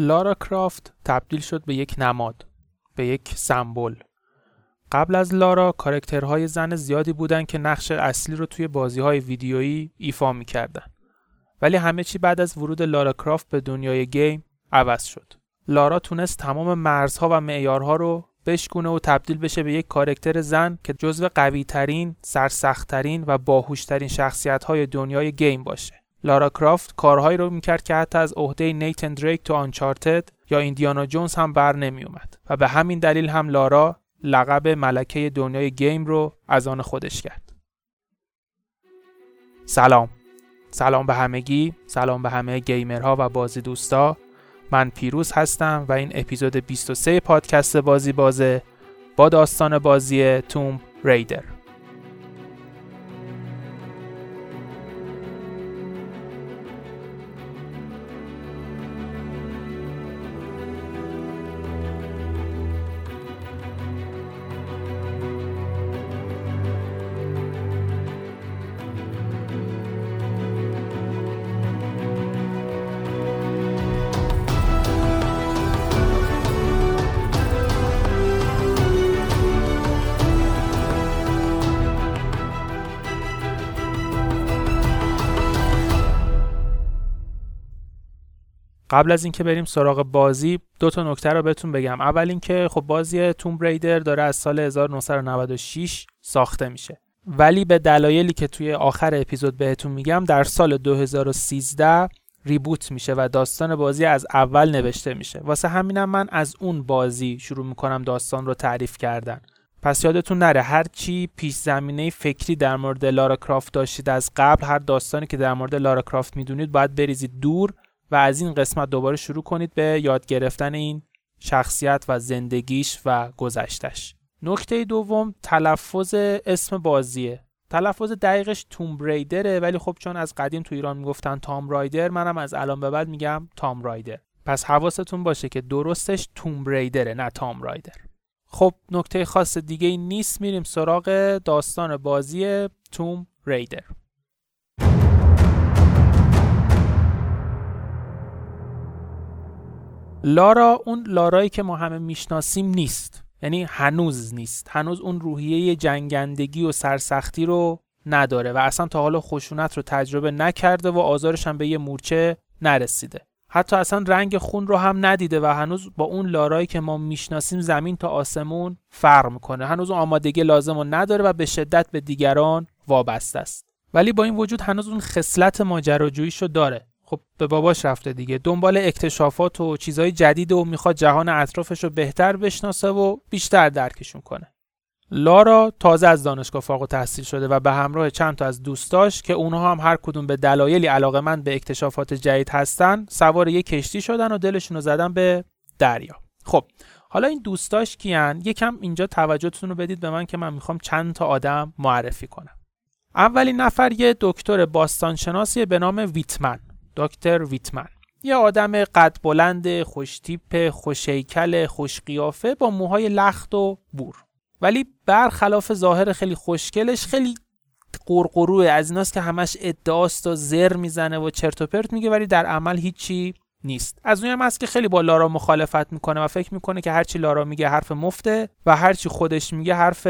لارا کرافت تبدیل شد به یک نماد به یک سمبل. قبل از لارا کارکترهای زن زیادی بودن که نقش اصلی رو توی بازی های ویدیویی ایفا می‌کردن. ولی همه چی بعد از ورود لارا کرافت به دنیای گیم عوض شد. لارا تونست تمام مرزها و معیارها رو بشکونه و تبدیل بشه به یک کارکتر زن که جزو قوی ترین، سرسخت ترین و باهوشترین شخصیت های دنیای گیم باشه. لارا کرافت کارهایی رو می‌کرد که حتی از عهده نیتن دریک تو آنچارتد یا ایندیانا جونز هم بر نمی اومد و به همین دلیل هم لارا لقب ملکه دنیای گیم رو از آن خودش کرد. سلام. سلام به همگی. سلام به همه گیمرها و بازی دوستا. من پیروز هستم و این اپیزود 23 پادکست بازی بازه با داستان بازی توم ریدر. قبل از اینکه بریم سراغ بازی دو تا نکته رو بهتون بگم. اول اینکه خب بازی توم ریدر داره از سال 1996 ساخته میشه. ولی به دلایلی که توی آخر اپیزود بهتون میگم در سال 2013 ریبوت میشه و داستان بازی از اول نوشته میشه. واسه همینم من از اون بازی شروع می‌کنم داستان رو تعریف کردن. پس یادتون نره هر چی پیش زمینه فکری در مورد لارا کرافت داشتید از قبل هر داستانی که در مورد لارا کرافت می‌دونید باید بریزید دور و از این قسمت دوباره شروع کنید به یاد گرفتن این شخصیت و زندگیش و گذشتش نکته دوم تلفظ اسم بازیه. تلفظ دقیقش توم ریدره ولی خب چون از قدیم تو ایران می‌گفتن تام رایدر منم از الان به بعد میگم تام رایدر پس حواستون باشه که درستش توم ریدره نه تام رایدر خب نکته خاص دیگه ای نیست میریم سراغ داستان بازی توم ریدر لارا اون لارایی که ما همه می‌شناسیم نیست. یعنی هنوز نیست. هنوز اون روحیه جنگندگی و سرسختی رو نداره و اصلا تا حالا خشونت رو تجربه نکرده و آزارش هم به یه مورچه نرسیده. حتی اصلا رنگ خون رو هم ندیده و هنوز با اون لارایی که ما می‌شناسیم زمین تا آسمون فرق می‌کنه. هنوز اون آمادگی لازم رو نداره و به شدت به دیگران وابسته است. ولی با این وجود هنوز اون خصلت ماجراجوییشو داره. خب به باباش رفته دیگه. دنبال اکتشافات و چیزهای جدید و می‌خواد جهان اطرافش رو بهتر بشناسه و بیشتر درکشون کنه. لارا تازه از دانشگاه فارغ تحصیل شده و به همراه چند تا از دوستاش که اونها هم هر کدوم به دلایلی علاقمند به اکتشافات جدید هستن سوار یک کشتی شدن و دلشون رو زدن به دریا. خب حالا این دوستاش کیان؟ یکم اینجا توجهتون رو بدید به من که من می‌خوام چند تا آدم معرفی کنم. اولین نفر یه دکتر باستانشناسی به نام ویتمن. دکتر ویتمن. یه آدم قد بلند خوشتیپ خوشیکل خوشقیافه با موهای لخت و بور. ولی برخلاف ظاهر خیلی خوشگلش خیلی قرقروه. از ایناست که همش ادعاست و زر می‌زنه و چرت و پرت میگه ولی در عمل هیچی نیست. از اون هم هست که خیلی با لارا مخالفت می‌کنه و فکر می‌کنه که هرچی لارا میگه حرف مفته و هرچی خودش میگه حرف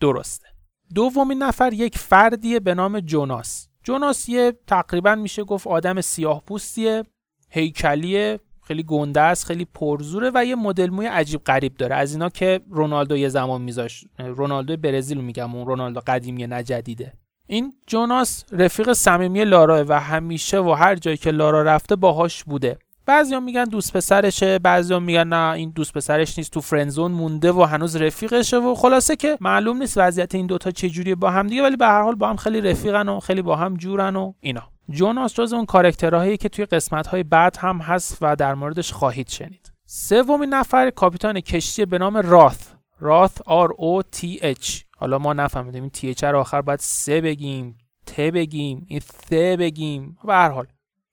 درسته. دومین نفر یک فردیه به نام جوناس. جوناس یه تقریبا میشه گفت آدم سیاه پوستیه هیکلیه خیلی گنده است خیلی پرزوره و یه مدل موی عجیب غریب داره. از اینا که رونالدو یه زمان میذاش رونالدو برزیل میگم اون رونالدو قدیمی نه جدیده این جوناس رفیق صمیمی لارا و همیشه و هر جایی که لارا رفته باهاش بوده. بعضیا میگن دوست پسرشه بعضیا میگن نه این دوست پسرش نیست تو فرندزون مونده و هنوز رفیقشه و خلاصه که معلوم نیست وضعیت این دوتا چجوریه با هم دیگه ولی به هر حال با هم خیلی رفیقن و خیلی با هم جورن و اینا. جوناس جز اون کارکترهایی که توی قسمت های بعد هم هست و در موردش خواهید شنید. سومین نفر کاپیتان کشتی به نام راث. راث آر او تی اچ. حالا ما نفهمیدیم این تی رو آخر باید سه بگیم ت بگیم این ث بگیم به هر حال.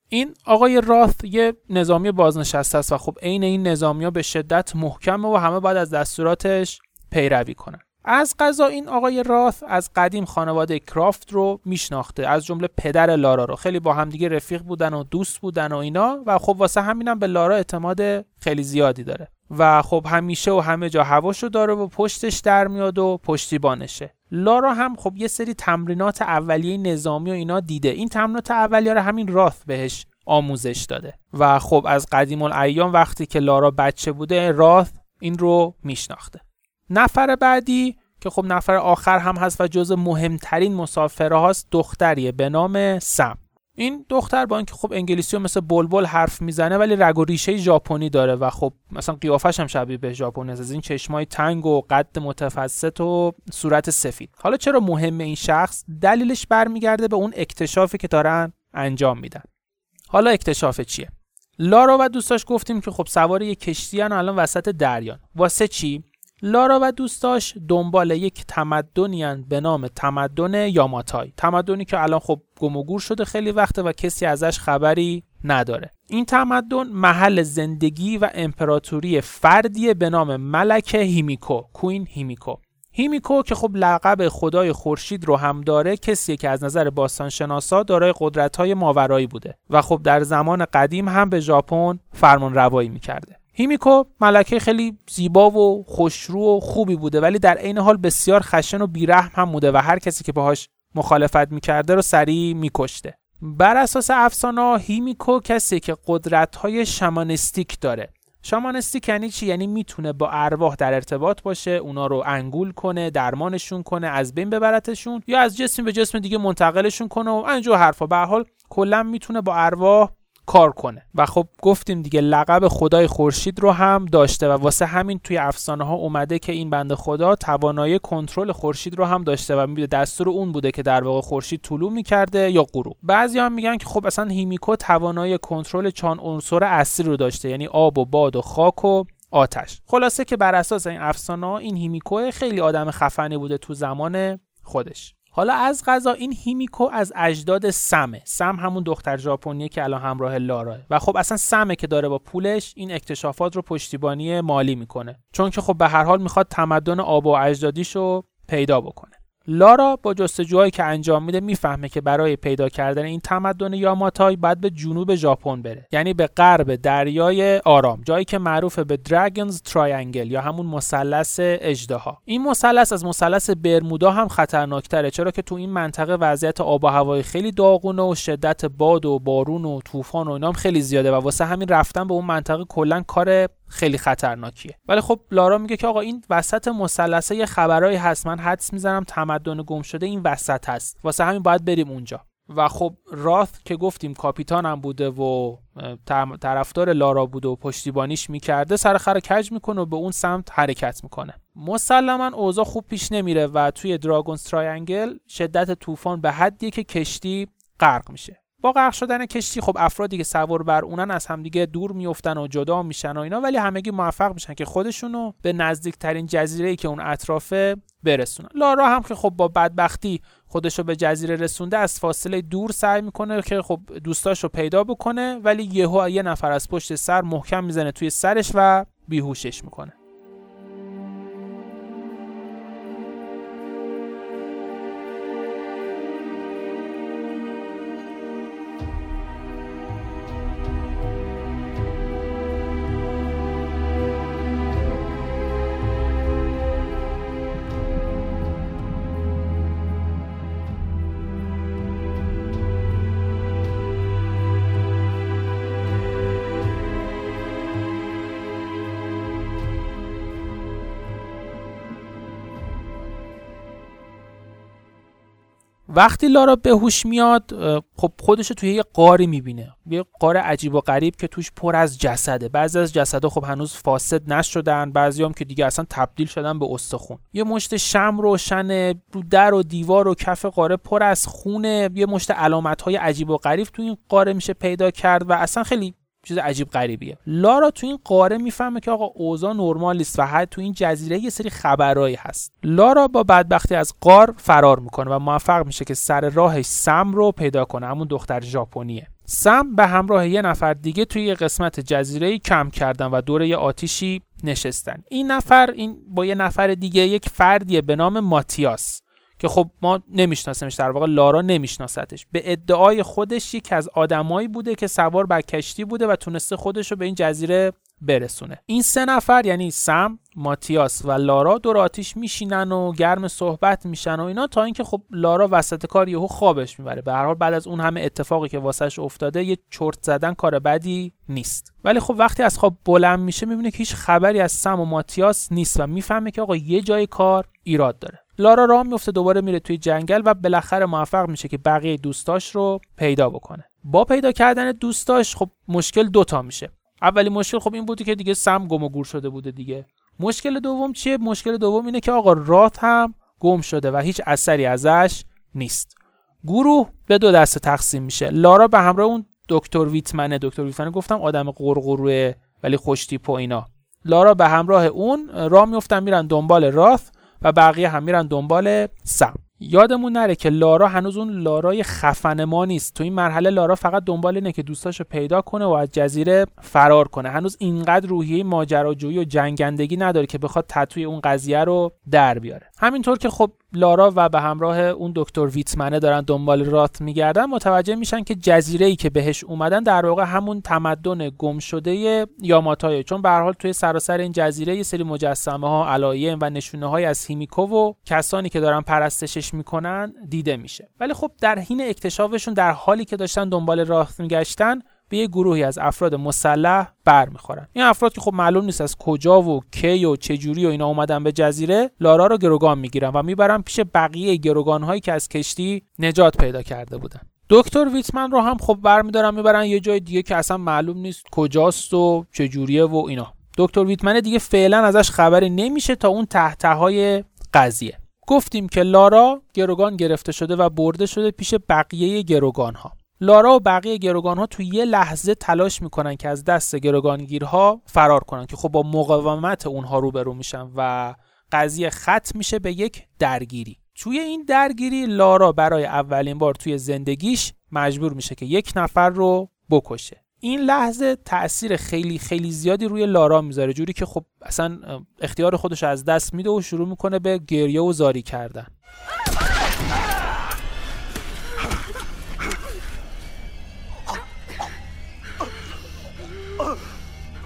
این آقای راث یه نظامی بازنشسته است و خب عین این نظامی ها به شدت محکمه و همه باید از دستوراتش پیروی کنن. از قضا این آقای راث از قدیم خانواده کرافت رو میشناخته از جمله پدر لارا رو. خیلی با همدیگه رفیق بودن و دوست بودن و اینا و خب واسه همینم به لارا اعتماد خیلی زیادی داره. و خب همیشه و همه جا هواشو داره و پشتش در میاد و پشتیبانشه. لارا هم خب یه سری تمرینات اولیه نظامی و اینا دیده. این تمرینات اولیه رو همین راث بهش آموزش داده. و خب از قدیم الایام وقتی که لارا بچه بوده راث این رو میشناخته. نفر بعدی که خب نفر آخر هم هست و جز مهمترین مسافره هاست دختریه به نام سم. این دختر با اینکه خب انگلیسی رو مثل بلبل حرف می‌زنه ولی رگ و ریشه ژاپنی داره و خب مثلا قیافش هم شبیه به ژاپنی از این چشمای تنگ و قد متفسط و صورت سفید. حالا چرا مهمه این شخص دلیلش برمیگرده به اون اکتشافی که دارن انجام میدن؟ حالا اکتشاف چیه؟ لارا و دوستاش گفتیم که خب سوار یک کشتی الان وسط دریان واسه چی؟ لارا و دوستاش دنبال یک تمدنی به نام تمدن یاماتای. تمدنی که الان خب گم و گور شده خیلی وقته و کسی ازش خبری نداره. این تمدن محل زندگی و امپراتوری فردی به نام ملک هیمیکو Queen هیمیکو. هیمیکو که خب لقب خدای خورشید رو هم داره کسیه که از نظر باستانشناسا دارای قدرت‌های ماورایی بوده و خب در زمان قدیم هم به ژاپن فرمان روایی می‌کرده. هیمیکو ملکه خیلی زیبا و خوشرو و خوبی بوده ولی در عین حال بسیار خشن و بیرحم هم بوده و هر کسی که باهاش مخالفت می‌کرده رو سریع میکشته. بر اساس افسانه هیمیکو کسی که قدرت های شمانستیک داره. شامانستیک یعنی چی؟ یعنی می‌تونه با ارواح در ارتباط باشه اونا رو انگول کنه درمانشون کنه از بین ببرتشون یا از جسم به جسم دیگه منتقلشون کنه و اینجور حرفا. به حال کلا می‌تونه با ارواح کار کنه. و خب گفتیم دیگه لقب خدای خورشید رو هم داشته و واسه همین توی افسانه ها اومده که این بنده خدا توانایی کنترل خورشید رو هم داشته و میده دستور اون بوده که در واقع خورشید طلوع می‌کرده یا غروب. بعضی هم میگن که خب اصلا هیمیکو توانایی کنترل چند عنصر اصلی رو داشته یعنی آب و باد و خاک و آتش. خلاصه که بر اساس این افسانه این هیمیکو خیلی آدم خفنی بوده تو زمان خودش. حالا از قضا این هیمیکو از اجداد سمه Sam همون دختر ژاپنیه که الان همراه لاراه و خب اصلا سمه که داره با پولش این اکتشافات رو پشتیبانی مالی می‌کنه. چون که خب به هر حال می‌خواد تمدن آبا و اجدادیشو پیدا بکنه. لارا با جستجوهایی که انجام میده می‌فهمه که برای پیدا کردن این تمدن یاماتای باید به جنوب ژاپن بره. یعنی به غرب دریای آرام جایی که معروف به Dragon's Triangle یا همون مثلث اژدها. این مثلث از مثلث برمودا هم خطرناکتره چرا که تو این منطقه وضعیت آب و هوای خیلی داغونه و شدت باد و بارون و طوفان و اینام خیلی زیاده و واسه همین رفتن به اون منطقه کلا کار خیلی خطرناکیه. ولی خب لارا میگه که آقا این وسط مثلثه یه خبرایی هست. من حدس می‌زنم تمدن گم شده این وسط هست. واسه همین باید بریم اونجا. و خب راث که گفتیم کاپیتانم بوده و طرفدار لارا بوده و پشتیبانیش می‌کرده سر خرو کج می‌کنه و به اون سمت حرکت می‌کنه. مسلما اوضاع خوب پیش نمیره و توی Dragon's Triangle شدت طوفان به حدیه که کشتی غرق میشه. با غرق شدن کشتی خب افرادی که سوار بر اونن از همدیگه دور میفتن و جدا میشن و اینا ولی همگی موفق میشن که خودشونو به نزدیکترین جزیره ای که اون اطرافه برسونن. لارا هم که خب با بدبختی خودشو به جزیره رسونده از فاصله دور سعی می‌کنه که خب دوستاشو پیدا بکنه ولی یهو یه نفر از پشت سر محکم می‌زنه توی سرش و بیهوشش می‌کنه. وقتی لارا به هوش میاد خب خودش توی یه قاری می‌بینه. یه قار عجیب و غریب که توش پر از جسده. بعضی از جسدها خب هنوز فاسد نشدن بعضی هم که دیگه اصلا تبدیل شدن به استخون. یه مشت شم روشن رو در و دیوار و کف قاره پر از خونه. یه مشت علامت های عجیب و غریب تو این قاره میشه پیدا کرد و اصلا خیلی چیز عجیب غریبیه. لارا تو این قاره می‌فهمه که آقا اوضاع نرمال نیست و تو این جزیره یه سری خبرایی هست. لارا با بدبختی از قار فرار می‌کنه و موفق میشه که سر راهش سم رو پیدا کنه. همون دختر ژاپنیه. سم به همراه یه نفر دیگه توی یه قسمت جزیره کم کردن و دور یه آتیشی نشستن. این نفر این با یه نفر دیگه یک فردیه به نام ماتیاس. که خب ما نمیشناسیمش در واقع لارا نمیشناستش به ادعای خودش یکی از آدمایی بوده که سوار بر کشتی بوده و تونسته خودش رو به این جزیره برسونه. این سه نفر یعنی سم ماتیاس و لارا دور آتیش میشینن و گرم صحبت میشن و اینا تا اینکه خب لارا وسط کار یهو خوابش می‌بره. به هر حال بعد از اون همه اتفاقی که واسش افتاده یه چرت زدن کار بدی نیست. ولی خب وقتی از خواب بلند میشه می‌بینه که هیچ خبری از سم و ماتیاس نیست و می‌فهمه که آقا یه جای کار ایراد داره. لارا راه میفته دوباره میره توی جنگل و بالاخره موفق میشه که بقیه دوستاش رو پیدا بکنه. با پیدا کردن دوستاش خب مشکل دوتا میشه. اولی مشکل خب این بودی که دیگه سم گم و گور شده بوده دیگه. مشکل دوم چیه؟ مشکل دوم اینه که آقا رات هم گم شده و هیچ اثری ازش نیست. گروه به دو دسته تقسیم میشه. لارا به همراه اون دکتر ویتمنه دکتر ویتمنه گفتم آدم قرقروه ولی خوشتیپ و اینا. لارا به همراه اون راه میفتن میرن دنبال راث و بقیه هم میرن دنبال سم. یادمون نره که لارا هنوز اون لارای خفن ما نیست. تو این مرحله لارا فقط دنبال اینه که دوستاشو پیدا کنه و از جزیره فرار کنه. هنوز اینقدر روحیه ماجراجویی و جنگندگی نداره که بخواد تطوی اون قضیه رو در بیاره. همینطور که خب لارا و به همراه اون دکتر ویتمنه دارن دنبال رات میگردن متوجه میشن که جزیره ای که بهش اومدن در واقع همون تمدن گم شده یاماتای چون به حال توی سراسر این جزیره یه سری مجسمه ها علایم و نشونه های از هیمیکو و کسانی که دارن پرستشش می‌کنن دیده میشه. ولی خب در حین اکتشافشون در حالی که داشتن دنبال رات میگشتن به یه گروهی از افراد مسلح برمیخورن. این افراد که خب معلوم نیست از کجا و کی و چجوری و اینا اومدن به جزیره لارا رو گروگان می‌گیرن و می‌برن پیش بقیه گروگان هایی که از کشتی نجات پیدا کرده بودن. دکتر ویتمن رو هم خب برمیدارن می‌برن یه جای دیگه که اصلا معلوم نیست کجاست و چجوریه و اینا. دکتر ویتمن دیگه فعلا ازش خبری نمیشه تا اون تحتهای قضیه. گفتیم که لارا گروگان گرفته شده و برده شده پیش بقیه گروگان ها لارا و بقیه گروگان ها تو یه لحظه تلاش می‌کنن که از دست گروگانگیرها فرار کنن که خب با مقاومت اونها روبرو میشن و قضیه ختم میشه به یک درگیری. توی این درگیری لارا برای اولین بار توی زندگیش مجبور میشه که یک نفر رو بکشه. این لحظه تاثیر خیلی خیلی زیادی روی لارا می‌ذاره جوری که خب اصلا اختیار خودش از دست میده و شروع می‌کنه به گریه و زاری کردن.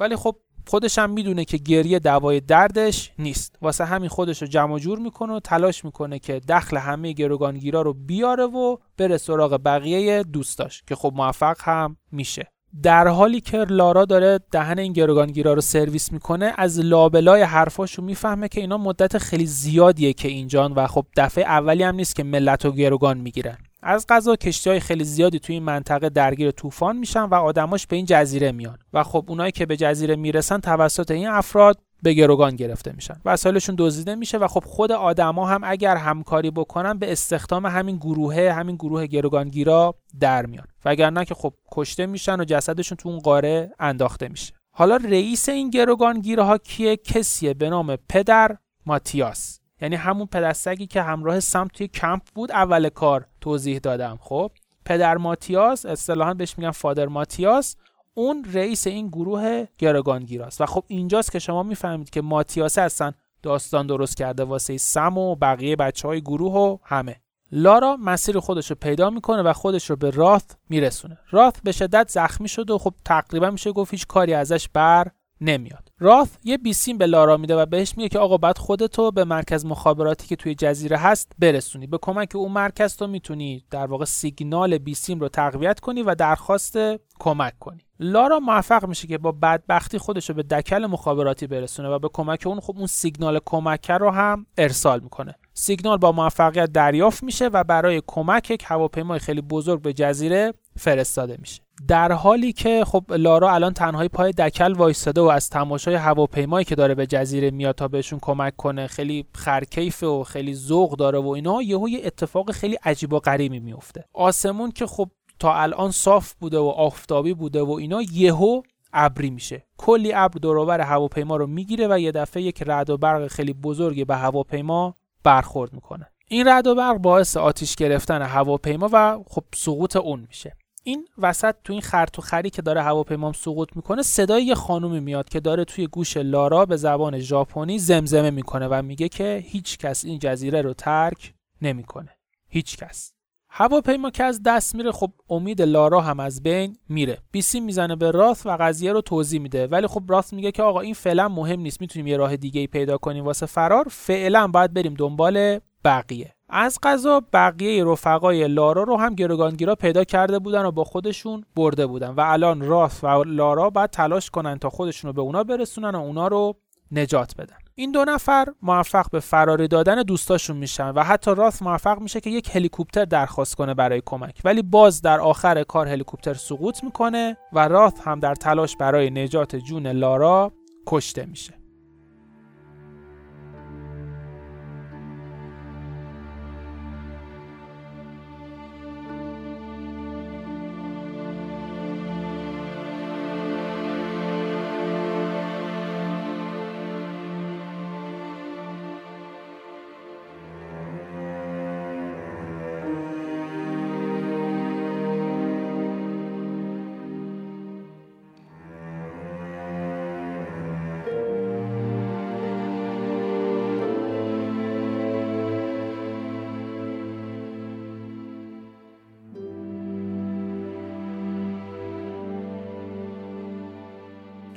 ولی خب خودش هم می‌دونه که گریه دوای دردش نیست. واسه همین خودش رو جمع جور می‌کنه و تلاش می‌کنه که دخل همه گروگانگیرا رو بیاره و بره سراغ بقیه دوستاش که خب موفق هم میشه. در حالی که لارا داره دهن این گروگانگیرا رو سرویس می‌کنه از لابلای حرفاشو می‌فهمه که اینا مدت خیلی زیادیه که اینجان و خب دفعه اولی هم نیست که ملت و گروگان می‌گیرن. از غذا کشتی های خیلی زیادی توی این منطقه درگیر طوفان میشن و آدماش به این جزیره میان. و خب اونایی که به جزیره می‌رسن توسط این افراد به گروگان گرفته میشن. وسایلشون دزدیده میشه و خب خود آدما هم اگر همکاری بکنن به استخدام همین گروه همین گروه گروگانگیرا در میان. وگرنه که خب کشته میشن و جسدشون تو اون قاره انداخته میشه. حالا رئیس این گروگانگیرها کیه؟ کسیه؟ به نام پدر ماتیاس. یعنی همون پدستگی که همراه سم توی کمپ بود اول کار توضیح دادم. خب پدر ماتیاس اصطلاحا بهش میگن فادر ماتیاس اون رئیس این گروه گرگانگیراست. و خب اینجاست که شما می‌فهمید که ماتیاس هستن داستان درست کرده واسه سم و بقیه بچه های گروه و همه. لارا مسیر خودش رو پیدا می‌کنه و خودش رو به راث میرسونه. راث به شدت زخمی شده و خب تقریبا میشه گفت هیچ کاری ازش بر نمیاد. راث یه بیسیم به لارا میده و بهش میگه که آقا بعد خودتو به مرکز مخابراتی که توی جزیره هست برسونی. به کمک اون مرکز تو می‌تونی در واقع سیگنال بیسیم رو تقویت کنی و درخواست کمک کنی. لارا موفق میشه که با بدبختی خودش رو به دکل مخابراتی برسونه و به کمک اون خب اون سیگنال کمک رو هم ارسال می‌کنه. سیگنال با موفقیت دریافت میشه و برای کمک یک هواپیمای خیلی بزرگ به جزیره فرستاده میشه. در حالی که خب لارا الان تنهایی پای دکل وایستاده و از تماشای هواپیمایی که داره به جزیره میاد تا بهشون کمک کنه خیلی خرکیفه و خیلی ذوق داره و اینا یهو یه اتفاق خیلی عجیب و غریبی میفته آسمون که خب تا الان صاف بوده و آفتابی بوده و اینا یهو ابری میشه. کلی ابر دورآور هواپیما رو می‌گیره و یه دفعه یک رعد و برق خیلی بزرگی به هواپیما برخورد می‌کنه. این رعد و برق باعث آتیش گرفتن هواپیما و خب سقوط اون میشه. این وسط تو این خرط و خری که داره هواپیمام سقوط می‌کنه صدای یه خانومی میاد که داره توی گوش لارا به زبان ژاپنی زمزمه می‌کنه و میگه که هیچ کس این جزیره رو ترک نمی‌کنه. هیچ کس. هواپیما که از دست میره خب امید لارا هم از بین میره. بیسی می‌زنه به راث و قضیه رو توضیح میده. ولی خب راث میگه که آقا این فعلا مهم نیست می‌تونیم یه راه دیگه ای پیدا کنیم واسه فرار. فعلا باید بریم دنبال بقیه. از قضا بقیه رفقای لارا رو هم گروگانگیرا پیدا کرده بودن و با خودشون برده بودن و الان راث و لارا باید تلاش کنن تا خودشون رو به اونا برسونن و اونا رو نجات بدن. این دو نفر موفق به فراری دادن دوستاشون میشن و حتی راث موفق میشه که یک هلیکوپتر درخواست کنه برای کمک. ولی باز در آخر کار هلیکوپتر سقوط می‌کنه و راث هم در تلاش برای نجات جون لارا کشته میشه.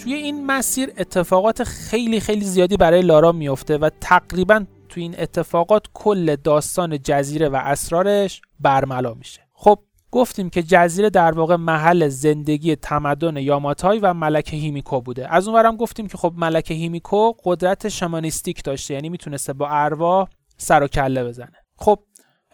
توی این مسیر اتفاقات خیلی خیلی زیادی برای لارا میفته و تقریبا توی این اتفاقات کل داستان جزیره و اسرارش برملا میشه. خب گفتیم که جزیره در واقع محل زندگی تمدن یاماتای و ملک هیمیکو بوده. از اونورم گفتیم که خب ملک هیمیکو قدرت شمانیستیک داشته یعنی می‌تونسته با ارواح سر و کله بزنه. خب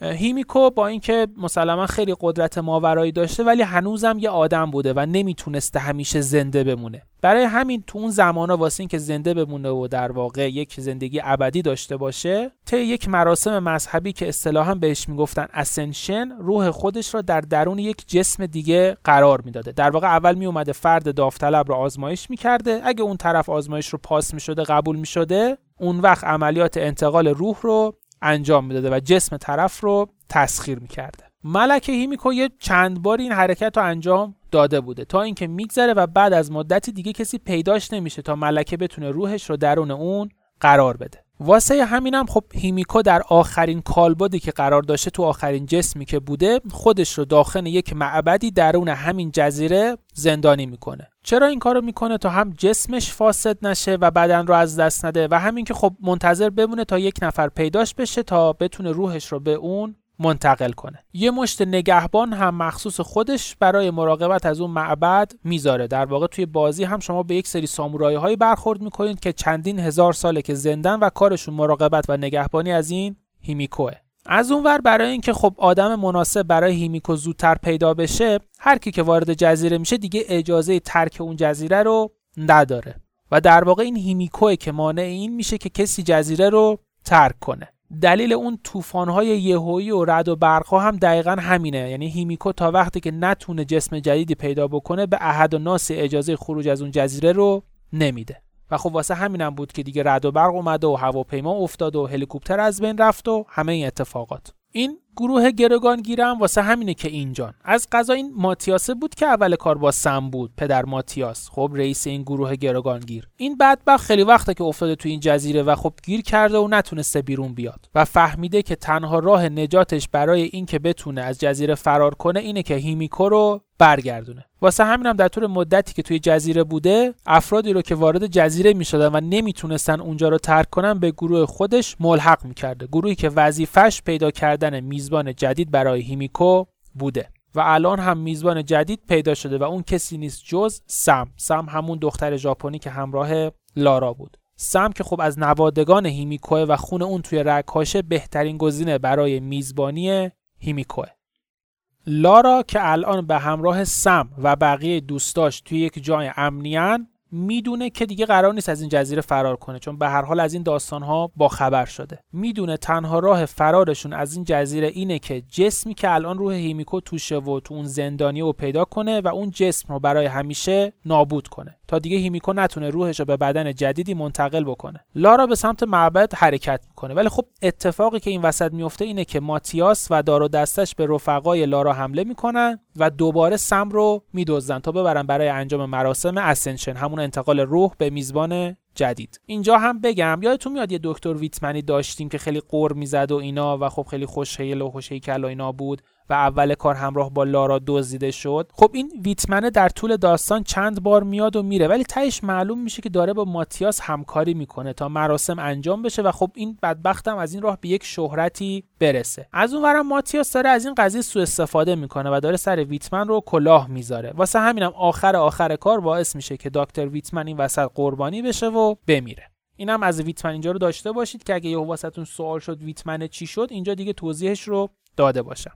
هیمیکو با اینکه مسلما خیلی قدرت ماورایی داشته ولی هنوزم یه آدم بوده و نمی‌تونسته همیشه زنده بمونه. برای همین تو اون زمانا واسه اینکه زنده بمونه و در واقع یک زندگی ابدی داشته باشه طی یک مراسم مذهبی که اصطلاحا بهش می‌گفتن اسنشن روح خودش را در درون یک جسم دیگه قرار می‌داده. در واقع اول میومده فرد داوطلب رو آزمایش می‌کرده. اگه اون طرف آزمایش رو پاس می‌شده قبول می‌شده اون وقت عملیات انتقال روح رو انجام می‌داده و جسم طرف رو تسخیر می‌کرده. ملکه هیمیکو یه چند بار این حرکت رو انجام داده بوده تا اینکه میگذره و بعد از مدتی دیگه کسی پیداش نمیشه تا ملکه بتونه روحش رو درون اون قرار بده. واسه همینم خب هیمیکو در آخرین کالبدی که قرار داشته تو آخرین جسمی که بوده خودش رو داخل یک معبدی درون همین جزیره زندانی می‌کنه. چرا این کارو می‌کنه؟ تا هم جسمش فاسد نشه و بدن رو از دست نده و همین که خب منتظر بمونه تا یک نفر پیداش بشه تا بتونه روحش رو به اون منتقل کنه. یه مشت نگهبان هم مخصوص خودش برای مراقبت از اون معبد می‌ذاره. در واقع توی بازی هم شما به یک سری سامورایی هایی برخورد می‌کنید که چندین هزار ساله که زندن و کارشون مراقبت و نگهبانی از این هیمیکوه. از اونور برای اینکه خب آدم مناسب برای هیمیکو زودتر پیدا بشه هر کی که وارد جزیره میشه دیگه اجازه ترک اون جزیره رو نداره. و در واقع این هیمیکوه که مانع این میشه که کسی جزیره رو ترک کنه. دلیل اون طوفان‌های یهویی و رد و برقها هم دقیقا همینه. یعنی هیمیکو تا وقتی که نتونه جسم جدیدی پیدا بکنه به احد و ناسی اجازه خروج از اون جزیره رو نمیده. و خب واسه همینم بود که دیگه رد و برق اومده و هواپیما افتاد و هلیکوپتر از بین رفت و همه این اتفاقات. این گروه گروگان گیرم واسه همینه که اینجان. از قضا این ماتیاسه بود که اول کار با سم بود پدر ماتیاس. خب رئیس این گروه گروگان گیر این بدبخت خیلی وقته که افتاده تو این جزیره و خب گیر کرده و نتونسته بیرون بیاد. و فهمیده که تنها راه نجاتش برای اینکه بتونه از جزیره فرار کنه اینه که هیمیکو رو برگردونه. واسه همینم در طول مدتی که توی جزیره بوده افرادی رو که وارد جزیره می‌شدن و نمی‌تونستن اونجا رو ترک کنن به گروه خودش ملحق می‌کرده. گروهی که وظیفش پیدا کردن میزبان جدید برای هیمیکو بوده و الان هم میزبان جدید پیدا شده و اون کسی نیست جز سم. سم همون دختر ژاپنی که همراه لارا بود. سم که خب از نوادگان هیمیکوه و خون اون توی رگهاشه بهترین گزینه برای میزبانی هیمیکوه. لارا که الان به همراه سم و بقیه دوستاش توی یک جای امنیان می‌دونه که دیگه قرار نیست از این جزیره فرار کنه چون به هر حال از این داستان ها با خبر شده. می‌دونه تنها راه فرارشون از این جزیره اینه که جسمی که الان روح هیمیکو توشه و تو اون زندانی رو پیدا کنه و اون جسم رو برای همیشه نابود کنه. تا دیگه هیمیکو نتونه روحش رو به بدن جدیدی منتقل بکنه. لارا به سمت معبد حرکت می‌کنه. ولی خب اتفاقی که این وسط میفته اینه که ماتیاس و دار و دستش به رفقای لارا حمله می‌کنن و دوباره سم رو میدزدن تا ببرن برای انجام مراسم اسنشن همون انتقال روح به میزبان جدید. اینجا هم بگم یادتون میاد یه دکتر ویتمنی داشتیم که خیلی قور می‌زد و اینا و خب خیلی خوشهیل و خوشهیکل و اینا بود. و اول کار همراه با لارا دزدیده شد. خب این ویتمنه در طول داستان چند بار میاد و میره ولی تهش معلوم میشه که داره با ماتیاس همکاری می‌کنه تا مراسم انجام بشه و خب این بدبختم از این راه به یک شهرتی برسه. از اونورم ماتیاس داره از این قضیه سوء استفاده می‌کنه و داره سر ویتمن رو کلاه می‌ذاره. واسه همینم آخر آخر کار باعث میشه که دکتر ویتمن این وسط قربانی بشه و بمیره. اینم از ویتمن اینجا رو داشته باشید که اگه یه واسهتون سوال شد ویتمن چی شد اینجا دیگه توضیحش رو داده باشم.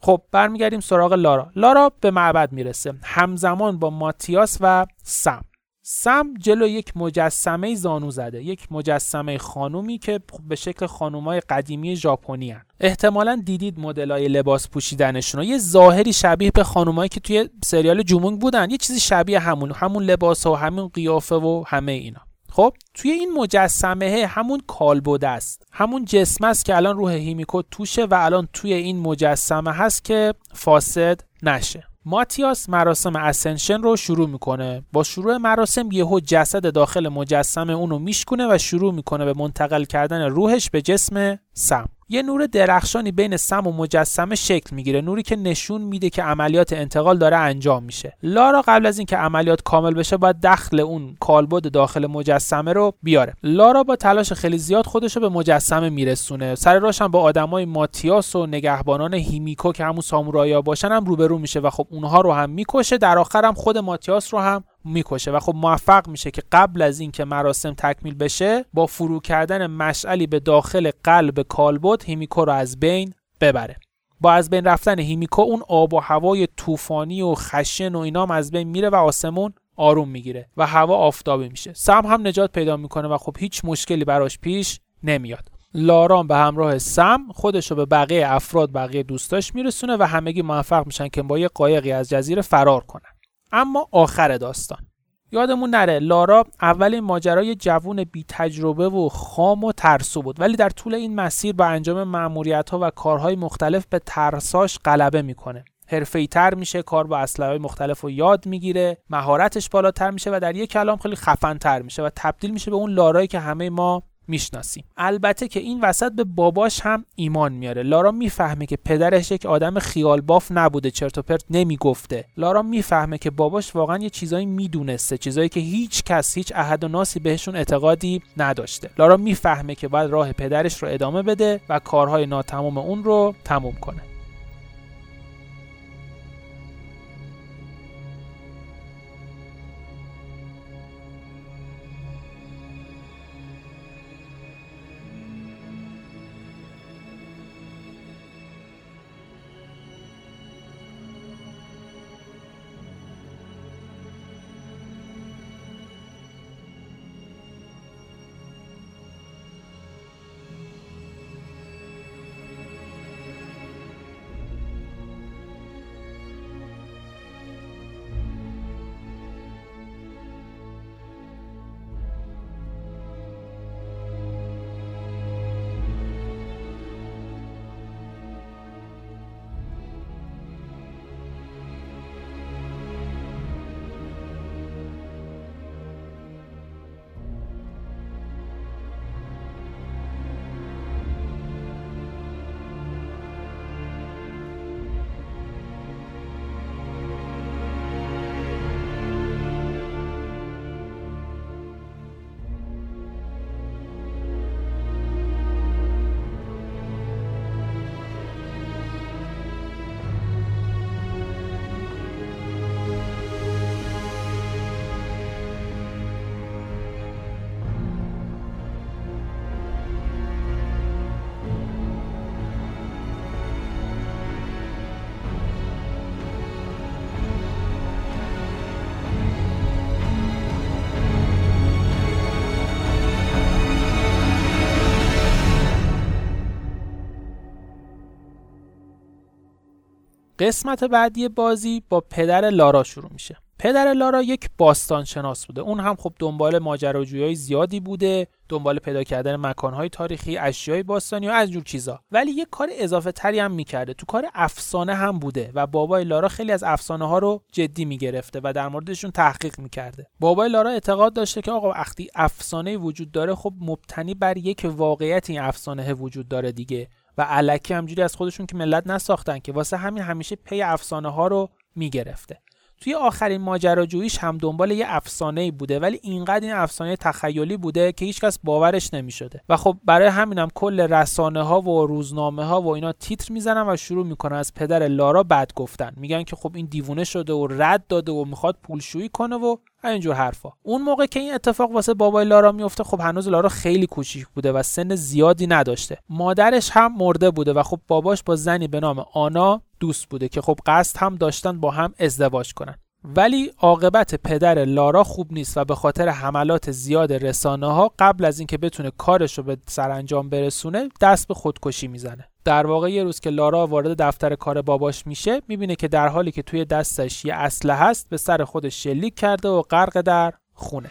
خب برمیگردیم سراغ لارا. لارا به معبد می‌رسه. همزمان با ماتیاس و سم. سم جلو یک مجسمه زانو زده. یک مجسمه خانومی که به شکل خانومای قدیمی ژاپنی. احتمالا دیدید مدلای لباس پوشیدنشون یه ظاهری شبیه به خانومایی که توی سریال جومونگ بودن. یه چیزی شبیه همون همون لباس و همون قیافه و همه اینا. خب توی این مجسمه همون کالبد است. همون جسم است که الان روح هیمیکو توشه و الان توی این مجسمه هست که فاسد نشه. ماتیاس مراسم اسنشن رو شروع می‌کنه. با شروع مراسم یهو جسد داخل مجسمه اونو میشکونه و شروع می‌کنه به منتقل کردن روحش به جسم سم. یه نور درخشانی بین سم و مجسمه شکل می‌گیره نوری که نشون میده که عملیات انتقال داره انجام میشه. لارا قبل از اینکه عملیات کامل بشه باید دخل اون کالبد داخل مجسمه رو بیاره. لارا با تلاش خیلی زیاد خودش رو به مجسمه میرسونه. سر راش با آدمای ماتیاس و نگهبانان هیمیکو که همون سامورایا باشن هم روبرو میشه و خب اونها رو هم می‌کشه. در آخر هم خود ماتیاس رو هم می‌کشه و خب موفق میشه که قبل از اینکه مراسم تکمیل بشه با فرو کردن مشعلی به داخل قلب کالبد هیمیکو رو از بین ببره. با از بین رفتن هیمیکو اون آب و هوای طوفانی و خشن و اینام از بین میره و آسمون آروم می‌گیره و هوا آفتابی میشه. سم هم نجات پیدا می‌کنه و خب هیچ مشکلی براش پیش نمیاد. لاران به همراه سم خودش رو به بقیه افراد بقیه دوستاش میرسونه و همگی موفق میشن که با یه قایقی از جزیره فرار کنن. اما آخر داستان. یادمون نره لارا اول ماجرای جوون بی تجربه و خام و ترسو بود ولی در طول این مسیر با انجام معمولیت ها و کارهای مختلف به ترساش غلبه می‌کنه. حرفه‌ای تر میشه کار با اسلحه مختلف رو یاد می‌گیره مهارتش بالاتر میشه و در یک کلام خیلی خفن تر میشه و تبدیل میشه به اون لارایی که همه ما می‌شناسیم. البته که این وسط به باباش هم ایمان میاره. لارا می‌فهمه که پدرش یک آدم خیال باف نبوده چرت و پرت نمی‌گفته. لارا می‌فهمه که باباش واقعا یه چیزایی می‌دونسته چیزایی که هیچ کس هیچ احد و ناسی بهشون اعتقادی نداشته. لارا می‌فهمه که باید راه پدرش رو ادامه بده و کارهای ناتمام اون رو تموم کنه. قسمت بعدی بازی با پدر لارا شروع میشه. پدر لارا یک باستان شناس بوده. اون هم خب دنبال ماجراجویی زیادی بوده دنبال پیدا کردن مکانهای تاریخی اشیای باستانی و از جور چیزا. ولی یک کار اضافه تری هم می‌کرده. تو کار افسانه هم بوده و بابای لارا خیلی از افسانه ها رو جدی می‌گرفته و در موردشون تحقیق می‌کرده. بابای لارا اعتقاد داشته که آقا وقتی افسانه وجود داره خب مبتنی بر یک واقعیت این افسانه وجود داره دیگه. و علکی همجوری از خودشون که ملت نساختن که واسه همین همیشه پی افسانه ها رو می‌گرفته. توی آخرین ماجراجوییش هم دنبال یه افسانه بوده ولی اینقدر این افسانه تخیلی بوده که هیچکس باورش نمی‌شده. و خب برای همینم کل رسانه ها و روزنامه ها و اینا تیتر می‌زنن و شروع می‌کنن از پدر لارا بد گفتن. میگن که خب این دیوونه شده و رد داده و می‌خواد پولشویی کنه و اینجور حرفا. اون موقع که این اتفاق واسه بابای لارا میفته خب هنوز لارا خیلی کوچیک بوده و سن زیادی نداشته. مادرش هم مرده بوده و خب باباش با زنی به نام آنا دوست بوده که خب قصد هم داشتن با هم ازدواج کنن. ولی عاقبت پدر لارا خوب نیست و به خاطر حملات زیاد رسانه ها قبل از اینکه بتونه کارش رو به سرانجام برسونه دست به خودکشی می‌زنه. در واقع یه روز که لارا وارد دفتر کار باباش میشه می‌بینه که در حالی که توی دستش یه اسلحه هست به سر خودش شلیک کرده و غرق در خونه.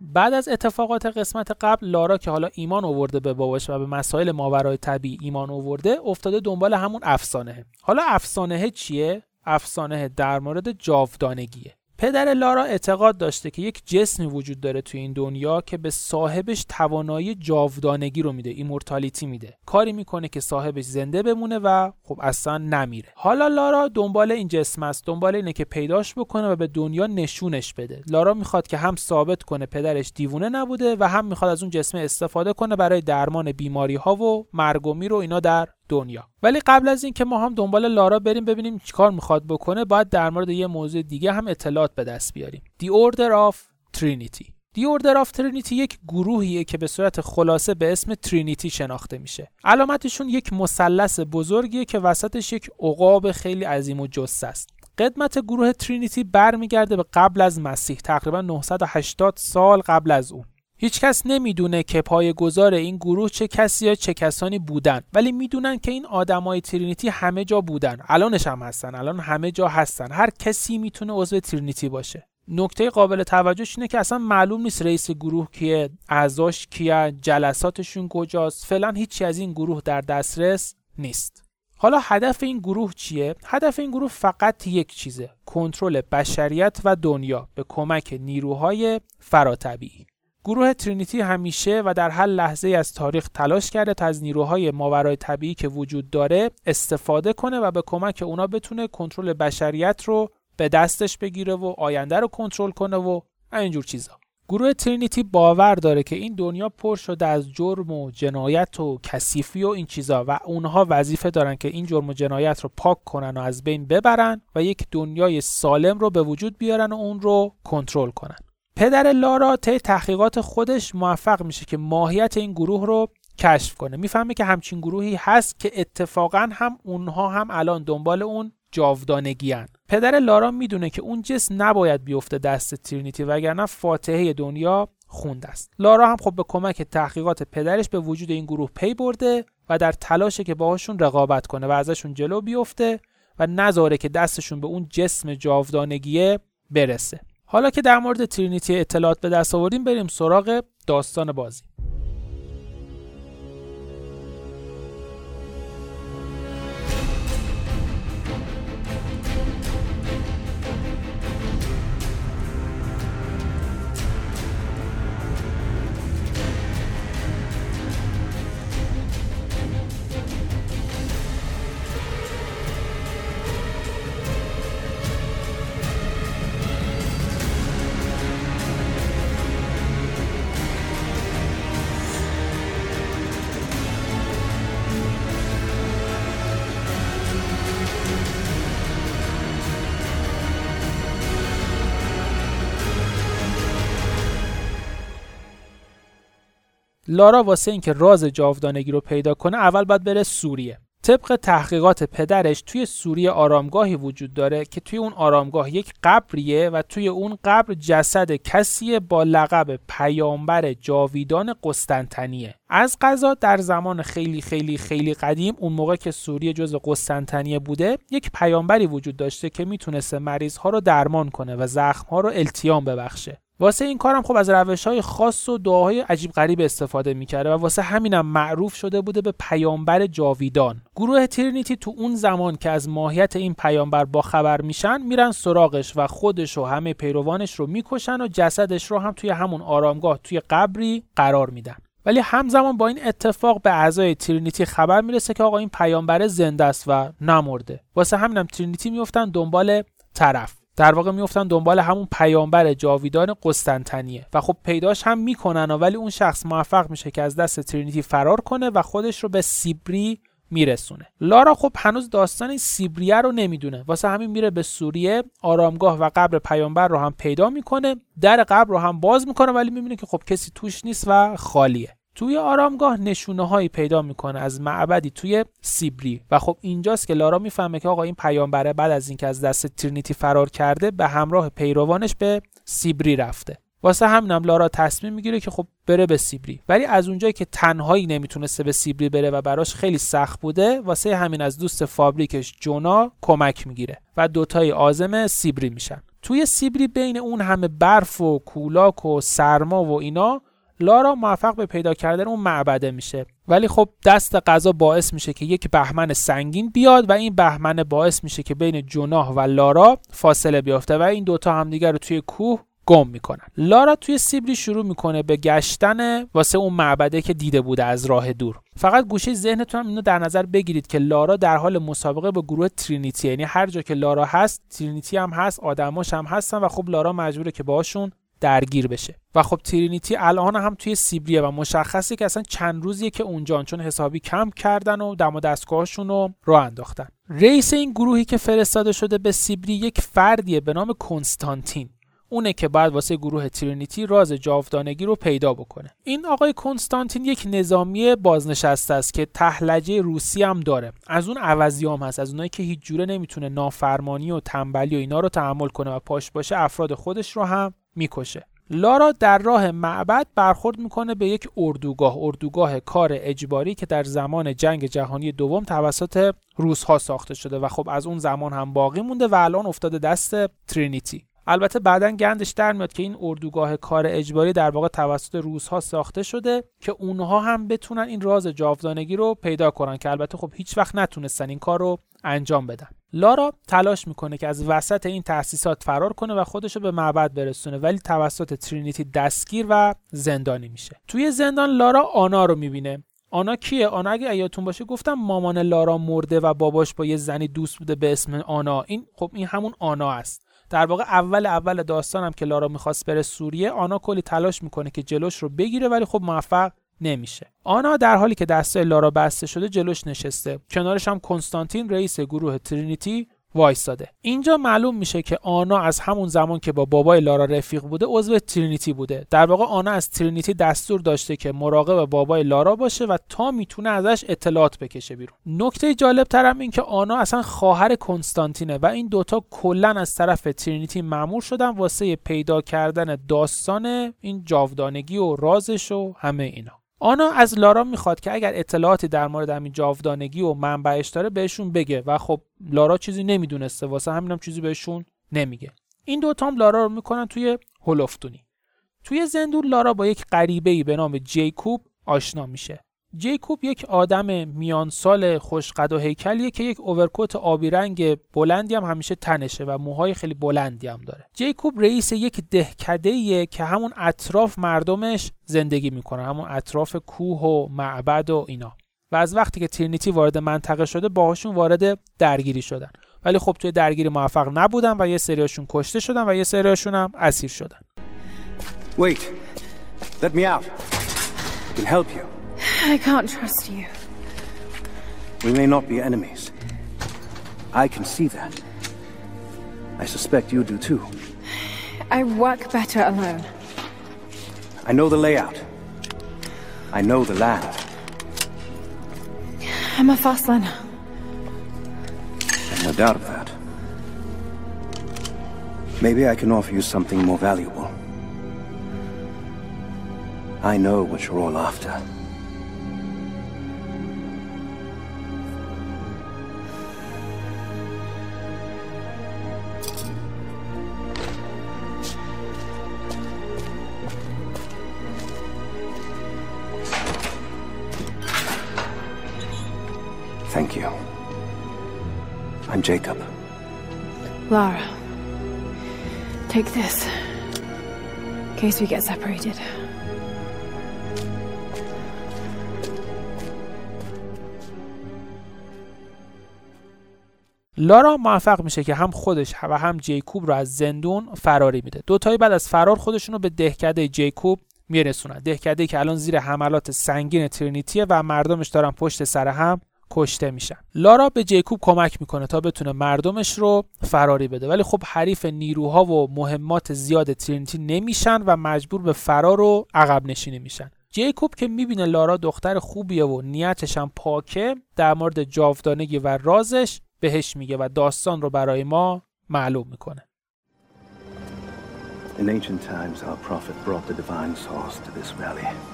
بعد از اتفاقات قسمت قبل لارا که حالا ایمان آورده به باباش و به مسائل ماورای طبیعی ایمان آورده افتاده دنبال همون افسانه. حالا افسانه چیه؟ افسانه در مورد جاودانگیه. پدر لارا اعتقاد داشته که یک جسمی وجود داره توی این دنیا که به صاحبش توانایی جاودانگی رو میده ایمورتالیتی میده. کاری می‌کنه که صاحبش زنده بمونه و خب اصلا نمیره. حالا لارا دنبال این جسم است دنبال اینه که پیداش بکنه و به دنیا نشونش بده. لارا می‌خواد که هم ثابت کنه پدرش دیوونه نبوده و هم می‌خواد از اون جسم استفاده کنه برای درمان بیماری ها و مرگ و رو اینا در دنیا. ولی قبل از اینکه ما هم دنبال لارا بریم ببینیم چیکار می‌خواد بکنه باید در مورد یه موضوع دیگه هم اطلاعات به دست بیاریم. The Order of Trinity. The Order of Trinity یک گروهیه که به صورت خلاصه به اسم ترینیتی شناخته میشه. علامتشون یک مثلث بزرگیه که وسطش یک عقاب خیلی عظیم و جثه است. قدمت گروه ترینیتی برمیگرده به قبل از مسیح تقریبا 980 سال قبل از اون. هیچکس نمی‌دونه که گذار این گروه چه کسی یا چه کسانی بودن ولی می‌دونن که این آدمای ترینیتی همه جا بودن. الانش هم هستن الان همه جا هستن. هر کسی می‌تونه عضو ترینیتی باشه. نکته قابل توجهش اینه که اصلا معلوم نیست رئیس گروه کیه اعضاش کیه جلساتشون کجاست. فعلا هیچی از این گروه در دسترس نیست. حالا هدف این گروه چیه؟ هدف این گروه فقط یک چیزه کنترل بشریت و دنیا. به کمک نیروهای فراتبیعی گروه ترینیتی همیشه و در هر لحظه از تاریخ تلاش کرده تا از نیروهای ماورای طبیعی که وجود داره استفاده کنه و به کمک اونا بتونه کنترل بشریت رو به دستش بگیره و آینده رو کنترل کنه و اینجور چیزا. گروه ترینیتی باور داره که این دنیا پر شده از جرم و جنایت و کثیفی و این چیزا و اونها وظیفه دارن که این جرم و جنایت رو پاک کنن و از بین ببرن و یک دنیای سالم رو به وجود بیارن و اون رو کنترل کنن. پدر لارا طی تحقیقات خودش موفق میشه که ماهیت این گروه رو کشف کنه. می‌فهمه که همچین گروهی هست که اتفاقا هم اونها هم الان دنبال اون جاودانگی پدر لارا می‌دونه که اون جسم نباید بیفته دست ترینیتی وگرنه فاتحه دنیا خونده است. لارا هم خب به کمک تحقیقات پدرش به وجود این گروه پی برده و در تلاشه که باهاشون رقابت کنه و ازشون جلو بیفته و نذاره که دستشون به اون جسم جاودانگیه برسه. حالا که در مورد ترینیتی اطلاعات به دست آوردیم بریم سراغ داستان بازی. لارا واسه اینکه راز جاودانگی رو پیدا کنه اول باید بره سوریه. طبق تحقیقات پدرش توی سوریه آرامگاهی وجود داره که توی اون آرامگاه یک قبریه و توی اون قبر جسد کسی با لقب پیامبر جاویدان قسطنطنیه. از قضا در زمان خیلی خیلی خیلی قدیم اون موقع که سوریه جز قسطنطنیه بوده یک پیامبری وجود داشته که می‌تونسته مریض ها رو درمان کنه و زخم ها رو التیام ببخشه. واسه این کارم خب از روش های خاص و دعاهای عجیب غریب استفاده می‌کرده و واسه همینم معروف شده بوده به پیامبر جاویدان. گروه ترینیتی تو اون زمان که از ماهیت این پیامبر با خبر میشن میرن سراغش و خودش و همه پیروانش رو می‌کشن و جسدش رو هم توی همون آرامگاه توی قبری قرار میدن. ولی همزمان با این اتفاق به اعضای ترینیتی خبر می‌رسه که آقا این پیامبر زنده است و نمرده. واسه همینم ترینیتی میفتن دنبال طرف. در واقع میفتن دنبال همون پیامبر جاویدان قسطنطنیه. و خب پیداش هم می‌کنن ولی اون شخص موفق میشه که از دست ترینیتی فرار کنه و خودش رو به سیبری میرسونه. لارا خب هنوز داستان سیبریه رو نمی‌دونه. واسه همین میره به سوریه آرامگاه و قبر پیامبر رو هم پیدا می‌کنه. در قبر رو هم باز می‌کنه ولی می‌بینه که خب کسی توش نیست و خالیه. توی آرامگاه نشونه هایی پیدا می‌کنه از معبدی توی سیبری. و خب اینجاست که لارا می‌فهمه که آقا این پیامبره بعد از اینکه از دست ترینیتی فرار کرده به همراه پیروانش به سیبری رفته. واسه همینم لارا تصمیم می‌گیره که خب بره به سیبری. ولی از اونجایی که تنهایی نمی‌تونسته به سیبری بره و براش خیلی سخت بوده واسه همین از دوست فابریکش جونا کمک می‌گیره و دوتای آزم سیبری میشن. توی سیبری بین اون همه برف و کولاک و سرما و اینا لارا موفق به پیدا کردن اون معبده میشه. ولی خب دست قضا باعث میشه که یک بهمن سنگین بیاد و این بهمن باعث میشه که بین جناح و لارا فاصله بیفته و این دوتا همدیگر رو توی کوه گم می‌کنن. لارا توی سیبری شروع می‌کنه به گشتن واسه اون معبده که دیده بوده از راه دور. فقط گوشه ذهنتون هم اینو در نظر بگیرید که لارا در حال مسابقه با گروه ترینیتی یعنی هر جا که لارا هست ترینیتی هم هست آدماش هم هستن و خب لارا مجبوره که باهاشون درگیر بشه. و خب ترینیتی الان هم توی سیبریه و مشخصه که اصلا چند روزیه که اونجا چون حسابی کم کردن و دم و دستگاهشون رو راه انداختن. رئیس این گروهی که فرستاده شده به سیبری یک فردیه به نام کنستانتین. اونه که بعد واسه گروه ترینیتی راز جاودانگی رو پیدا بکنه. این آقای کنستانتین یک نظامی بازنشسته است که تهلجه روسی هم داره. از اون عوضیام هست از اونایی که هیچ جوره نمی‌تونه نافرمانی و تنبلی و اینا رو تحمل کنه و پاش باشه افراد خودش رو هم می‌کشه. لارا در راه معبد برخورد می‌کنه به یک اردوگاه اردوگاه کار اجباری که در زمان جنگ جهانی دوم توسط روسها ساخته شده و خب از اون زمان هم باقی مونده و الان افتاده دست ترینیتی. البته بعدا گندش در میاد که این اردوگاه کار اجباری در واقع توسط روسها ساخته شده که اونها هم بتونن این راز جاودانگی رو پیدا کنن که البته خب هیچ وقت نتونستن این کار رو انجام بدن. لارا تلاش می‌کنه که از وسط این تأسیسات فرار کنه و خودشو به معبد برسونه ولی توسط ترینیتی دستگیر و زندانی میشه. توی زندان لارا آنا رو می‌بینه. آنا کیه؟ آنا اگه ایاتون باشه گفتم مامان لارا مرده و باباش با یه زنی دوست بوده به اسم آنا. این خب این همون آنا است. در واقع اول اول داستانم که لارا می‌خواست بره سوریه آنا کلی تلاش می‌کنه که جلوش رو بگیره ولی خب موفق نمیشه. آنا در حالی که دسته لارا بسته شده جلوش نشسته. کنارش هم کنستانتین رئیس گروه ترینیتی وایستاده. اینجا معلوم میشه که آنا از همون زمان که با بابای لارا رفیق بوده عضو ترینیتی بوده. در واقع آنا از ترینیتی دستور داشته که مراقب بابای لارا باشه و تا می‌تونه ازش اطلاعات بکشه بیرون. نکته جالب ترم این که آنا اصلا خواهر کنستانتینه و این دوتا کلا از طرف ترینیتی معمور شدن واسه پیدا کردن داستان این جاودانگی و رازش و همه اینا. آنا از لارا می‌خواد که اگر اطلاعاتی در مورد همین جاودانگی و منبعش داره بهشون بگه. و خب لارا چیزی نمی‌دونسته. واسه همینم چیزی بهشون نمیگه. این دوتا هم لارا رو می‌کنن توی هلفتونی توی زندون لارا با یک غریبه به نام جیکوب آشنا میشه. جیکوب یک آدم میان سال خوشقد و هیکلیه که یک اوورکوت آبی رنگ بلندی هم همیشه تنشه و موهای خیلی بلندی هم داره جیکوب رئیس یک دهکده که همون اطراف مردمش زندگی می‌کنه همون اطراف کوه و معبد و اینا و از وقتی که ترینیتی وارد منطقه شده باهاشون وارد درگیری شدن ولی خب توی درگیری موفق نبودن و یه سریاشون کشته شدن و یه سریاشون هم اسیر شدن Wait. Let me out. I can help you. I can't trust you. We may not be enemies. I can see that. I suspect you do too. I work better alone. I know the layout. I know the land. I'm a fast learner. No doubt of that. Maybe I can offer you something more valuable. I know what you're all after. Thank you. I'm Jacob. Lara. Take this. In case we get separated. لارا موفق میشه که هم خودش و هم جیکوب رو از زندون فراری میده دوتایی بعد از فرار خودشون رو به دهکده جیکوب میرسونن دهکده که الان زیر حملات سنگین ترینیتیه و مردمش دارن پشت سر هم کشته میشن. لارا به جیکوب کمک می‌کنه تا بتونه مردمش رو فراری بده. ولی خب حریف نیروها و مهمات زیاد ترینیتی نمیشن و مجبور به فرار و عقب نشینی میشن. جیکوب که می‌بینه لارا دختر خوبیه و نیتش هم پاکه در مورد جاودانگی و رازش بهش میگه و داستان رو برای ما معلوم می‌کنه. In ancient times, our prophet brought the divine source to this valley.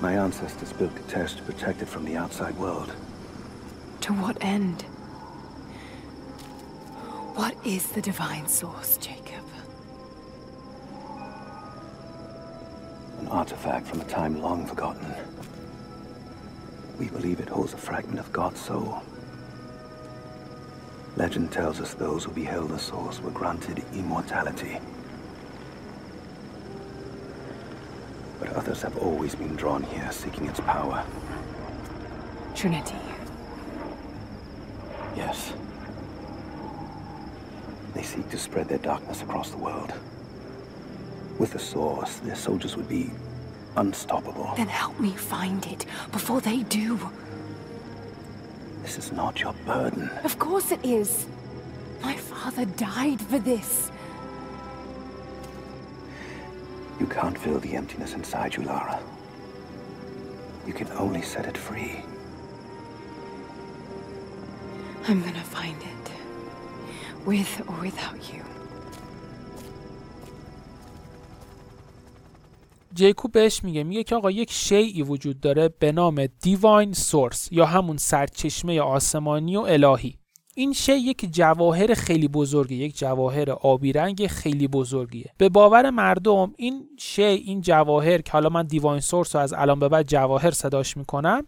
My ancestors built a test to protect it from the outside world. To what end? What is the divine source, Jacob? An artifact from a time long forgotten. We believe it holds a fragment of God's soul. Legend tells us those who beheld the source were granted immortality. But others have always been drawn here seeking its power. Trinity. Yes. They seek to spread their darkness across the world. With the source, their soldiers would be unstoppable. Then help me find it before they do. This is not your burden. Of course it is. My father died for this. You can't fill the emptiness inside you, Lara. You can only set it free. I'm gonna find it. With or without you. جیکوب بهش میگه میگه که آقا یک شیعی وجود داره به نام دیواین سورس یا همون سرچشمه آسمانی و الهی این شی یک جواهر خیلی بزرگی یک جواهر آبی رنگ خیلی بزرگیه. به باور مردم این شی این جواهر که حالا من دیواین سورس رو از الان به بعد جواهر صداش می‌کنم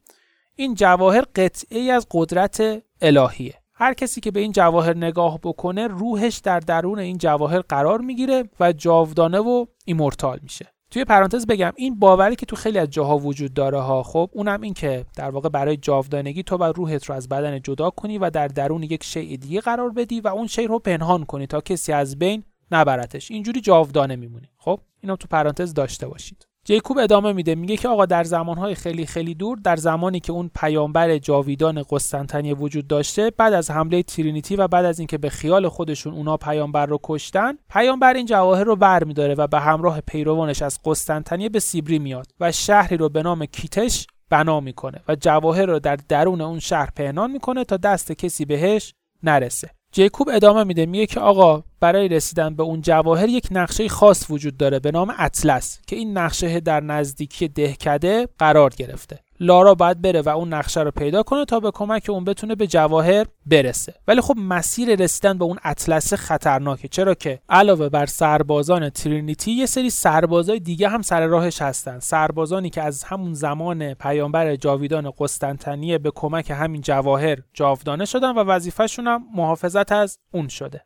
این جواهر قطعه ای از قدرت الهیه. هر کسی که به این جواهر نگاه بکنه روحش در درون این جواهر قرار می‌گیره و جاودانه و ایمورتال میشه. توی پرانتز بگم این باوری که تو خیلی از جاها وجود داره ها خب اونم این که در واقع برای جاودانگی تو باید روحت رو از بدن جدا کنی و در درون یک شیء دیگه قرار بدی و اون شی رو پنهان کنی تا کسی از بین نبرتش. اینجوری جاودانه میمونی. خب اینو تو پرانتز داشته باشید. جیکوب ادامه میده. میگه که آقا در زمانهای خیلی خیلی دور در زمانی که اون پیامبر جاویدان قسطنطنیه وجود داشته بعد از حمله ترینیتی و بعد از اینکه به خیال خودشون اونا پیامبر رو کشتن پیامبر این جواهر رو برمیداره و به همراه پیروانش از قسطنطنیه به سیبری میاد و شهری رو به نام کیتش بنا می‌کنه و جواهر رو در درون اون شهر پنهان می‌کنه تا دست کسی بهش نرسه. جیکوب ادامه میده میگه که آقا برای رسیدن به اون جواهر یک نقشه خاص وجود داره به نام اطلس که این نقشه در نزدیکی دهکده قرار گرفته. لارا باید بره و اون نقشه رو پیدا کنه تا به کمک اون بتونه به جواهر برسه. ولی خب مسیر رسیدن به اون اطلس خطرناکه. چرا که علاوه بر سربازان ترینیتی یه سری سربازای دیگه هم سر راهش هستن. سربازانی که از همون زمان پیامبر جاویدان قسطنطنیه به کمک همین جواهر جاودانه شدن و وظیفهشون هم محافظت از اون شده.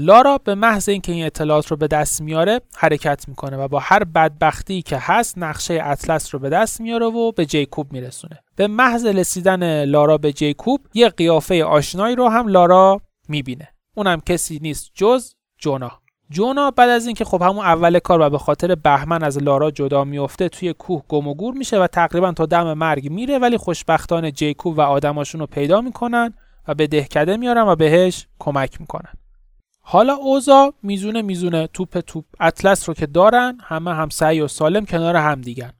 لارا به محض اینکه این اطلاعات رو به دست میاره حرکت می‌کنه و با هر بدبختی که هست نقشه اطلس رو به دست میاره و به جیکوب میرسونه. به محض رسیدن لارا به جیکوب یه قیافه آشنایی رو هم لارا می‌بینه. اونم کسی نیست جز جونا. جونا بعد از اینکه خب همون اول کار و به خاطر بهمن از لارا جدا میفته توی کوه گم و گور میشه و تقریبا تا دم مرگ میره ولی خوشبختانه جیکوب و آدماشون رو پیدا می‌کنن و به دهکده میارن و بهش کمک می‌کنن. حالا اوزا میزونه میزونه توپ توپ اطلس رو که دارن همه هم سعی و سالم کنار هم دیگن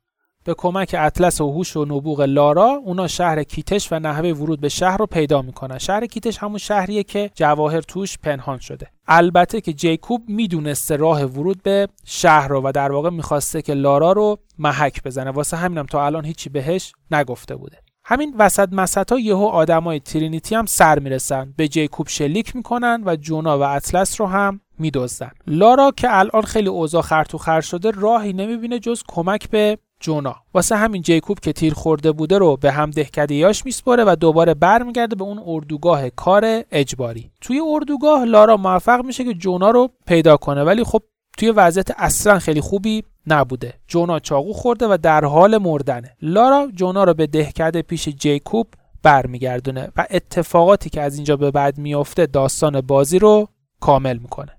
به کمک اطلس و هوش و نبوغ لارا اونا شهر کیتش و نحوه ورود به شهر رو پیدا می‌کنن. شهر کیتش همون شهریه که جواهر توش پنهان شده. البته که جیکوب می‌دونسته راه ورود به شهر رو و در واقع می‌خواسته که لارا رو محک بزنه. واسه همینم تا الان هیچی بهش نگفته بوده. همین وسط مسط ها یهو آدمای ترینیتی هم سر می‌رسن. به جیکوب شلیک می‌کنن و جونا و اطلس رو هم میدزدن. لارا که الان خیلی اوضاع خرتو خر شده راهی نمی‌بینه جز کمک به جونا. واسه همین جیکوب که تیر خورده بوده رو به هم دهکدیاش میسپره و دوباره برمیگرده به اون اردوگاه کار اجباری. توی اردوگاه لارا موفق میشه که جونا رو پیدا کنه. ولی خب توی وضعیت اصلا خیلی خوبی نبوده. جونا چاقو خورده و در حال مردنه. لارا جونا رو به دهکده پیش جیکوب برمیگردونه و اتفاقاتی که از اینجا به بعد میافته داستان بازی رو کامل می‌کنه.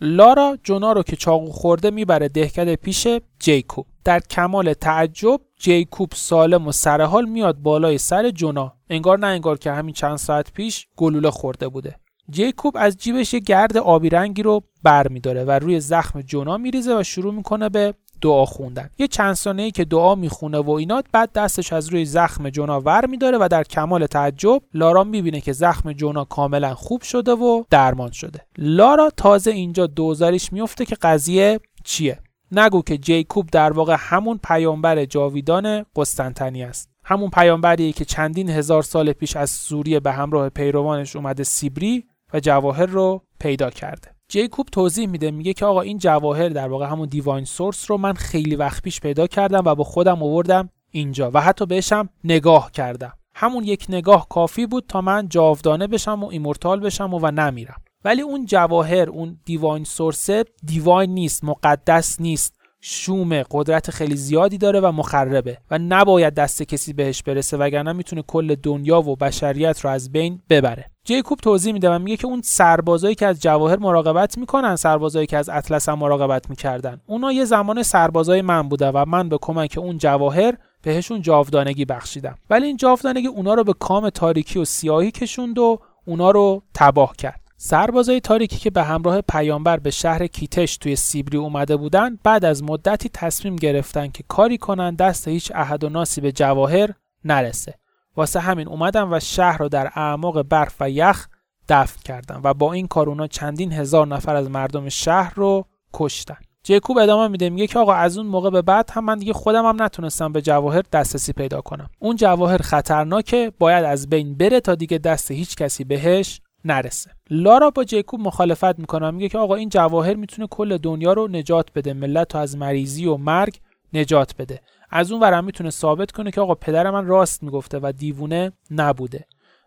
لارا جونا رو که چاقو خورده می‌بره دهکده پیش جیکوب. در کمال تعجب جیکوب سالم و سرحال میاد بالای سر جونا. انگار نه انگار که همین چند ساعت پیش گلوله خورده بوده. جیکوب از جیبش یه گرد آبی رنگی رو بر و روی زخم جونا میریزه و شروع می‌کنه به دعا خوندن. یه چند ثانیه که دعا می‌خونه و اینات بعد دستش از روی زخم جونا ور میداره و در کمال تعجب لارا می‌بینه که زخم جونا کاملا خوب شده و درمان شده. لارا تازه اینجا دوزاریش میفته که قضیه چیه. نگو که جیکوب در واقع همون پیامبر جاویدان قسطنطنیه است. همون پیامبری که چندین هزار سال پیش از سوریه به همراه پیروانش اومده سیبری و جواهر رو پیدا کرده. جیکوب توضیح میده میگه که آقا این جواهر در واقع همون divine source رو من خیلی وقت پیش پیدا کردم و با خودم آوردم اینجا و حتی بهشم نگاه کردم. همون یک نگاه کافی بود تا من جاودانه بشم و immortal بشم و, و نمیرم. ولی اون جواهر اون divine source دیواین نیست مقدس نیست. شوم قدرت خیلی زیادی داره و مخربه و نباید دست کسی بهش برسه وگرنه می‌تونه کل دنیا و بشریت رو از بین ببره. جیکوب توضیح میده و میگه که اون سربازایی که از جواهر مراقبت می‌کنن سربازایی که از اطلس هم مراقبت می‌کردن اونا یه زمان سربازای من بوده و من به کمک اون جواهر بهشون جاودانگی بخشیدم. ولی این جاودانگی اونا رو به کام تاریکی و سیاهی کشوند و اونا رو تباه کرد. سربازای تاریکی که به همراه پیامبر به شهر کیتش توی سیبری اومده بودن بعد از مدتی تصمیم گرفتن که کاری کنن دست هیچ احد و ناسی به جواهر نرسه. واسه همین اومدن و شهر رو در اعماق برف و یخ دفن کردن و با این کار اونا چندین هزار نفر از مردم شهر رو کشتن. جیکوب ادامه میده میگه که آقا از اون موقع به بعد هم من دیگه خودم هم نتونستم به جواهر دسترسی پیدا کنم. اون جواهر خطرناکه باید از بین بره تا دیگه دست هیچ کسی بهش نرسه. لارا با جیکوب مخالفت می‌کنه میگه که آقا این جواهر می‌تونه کل دنیا رو نجات بده ملت رو از مریضی و مرگ نجات بده. از اون ورم می‌تونه ثابت کنه که آقا پدر من راست می‌گفته و دیوونه نبوده.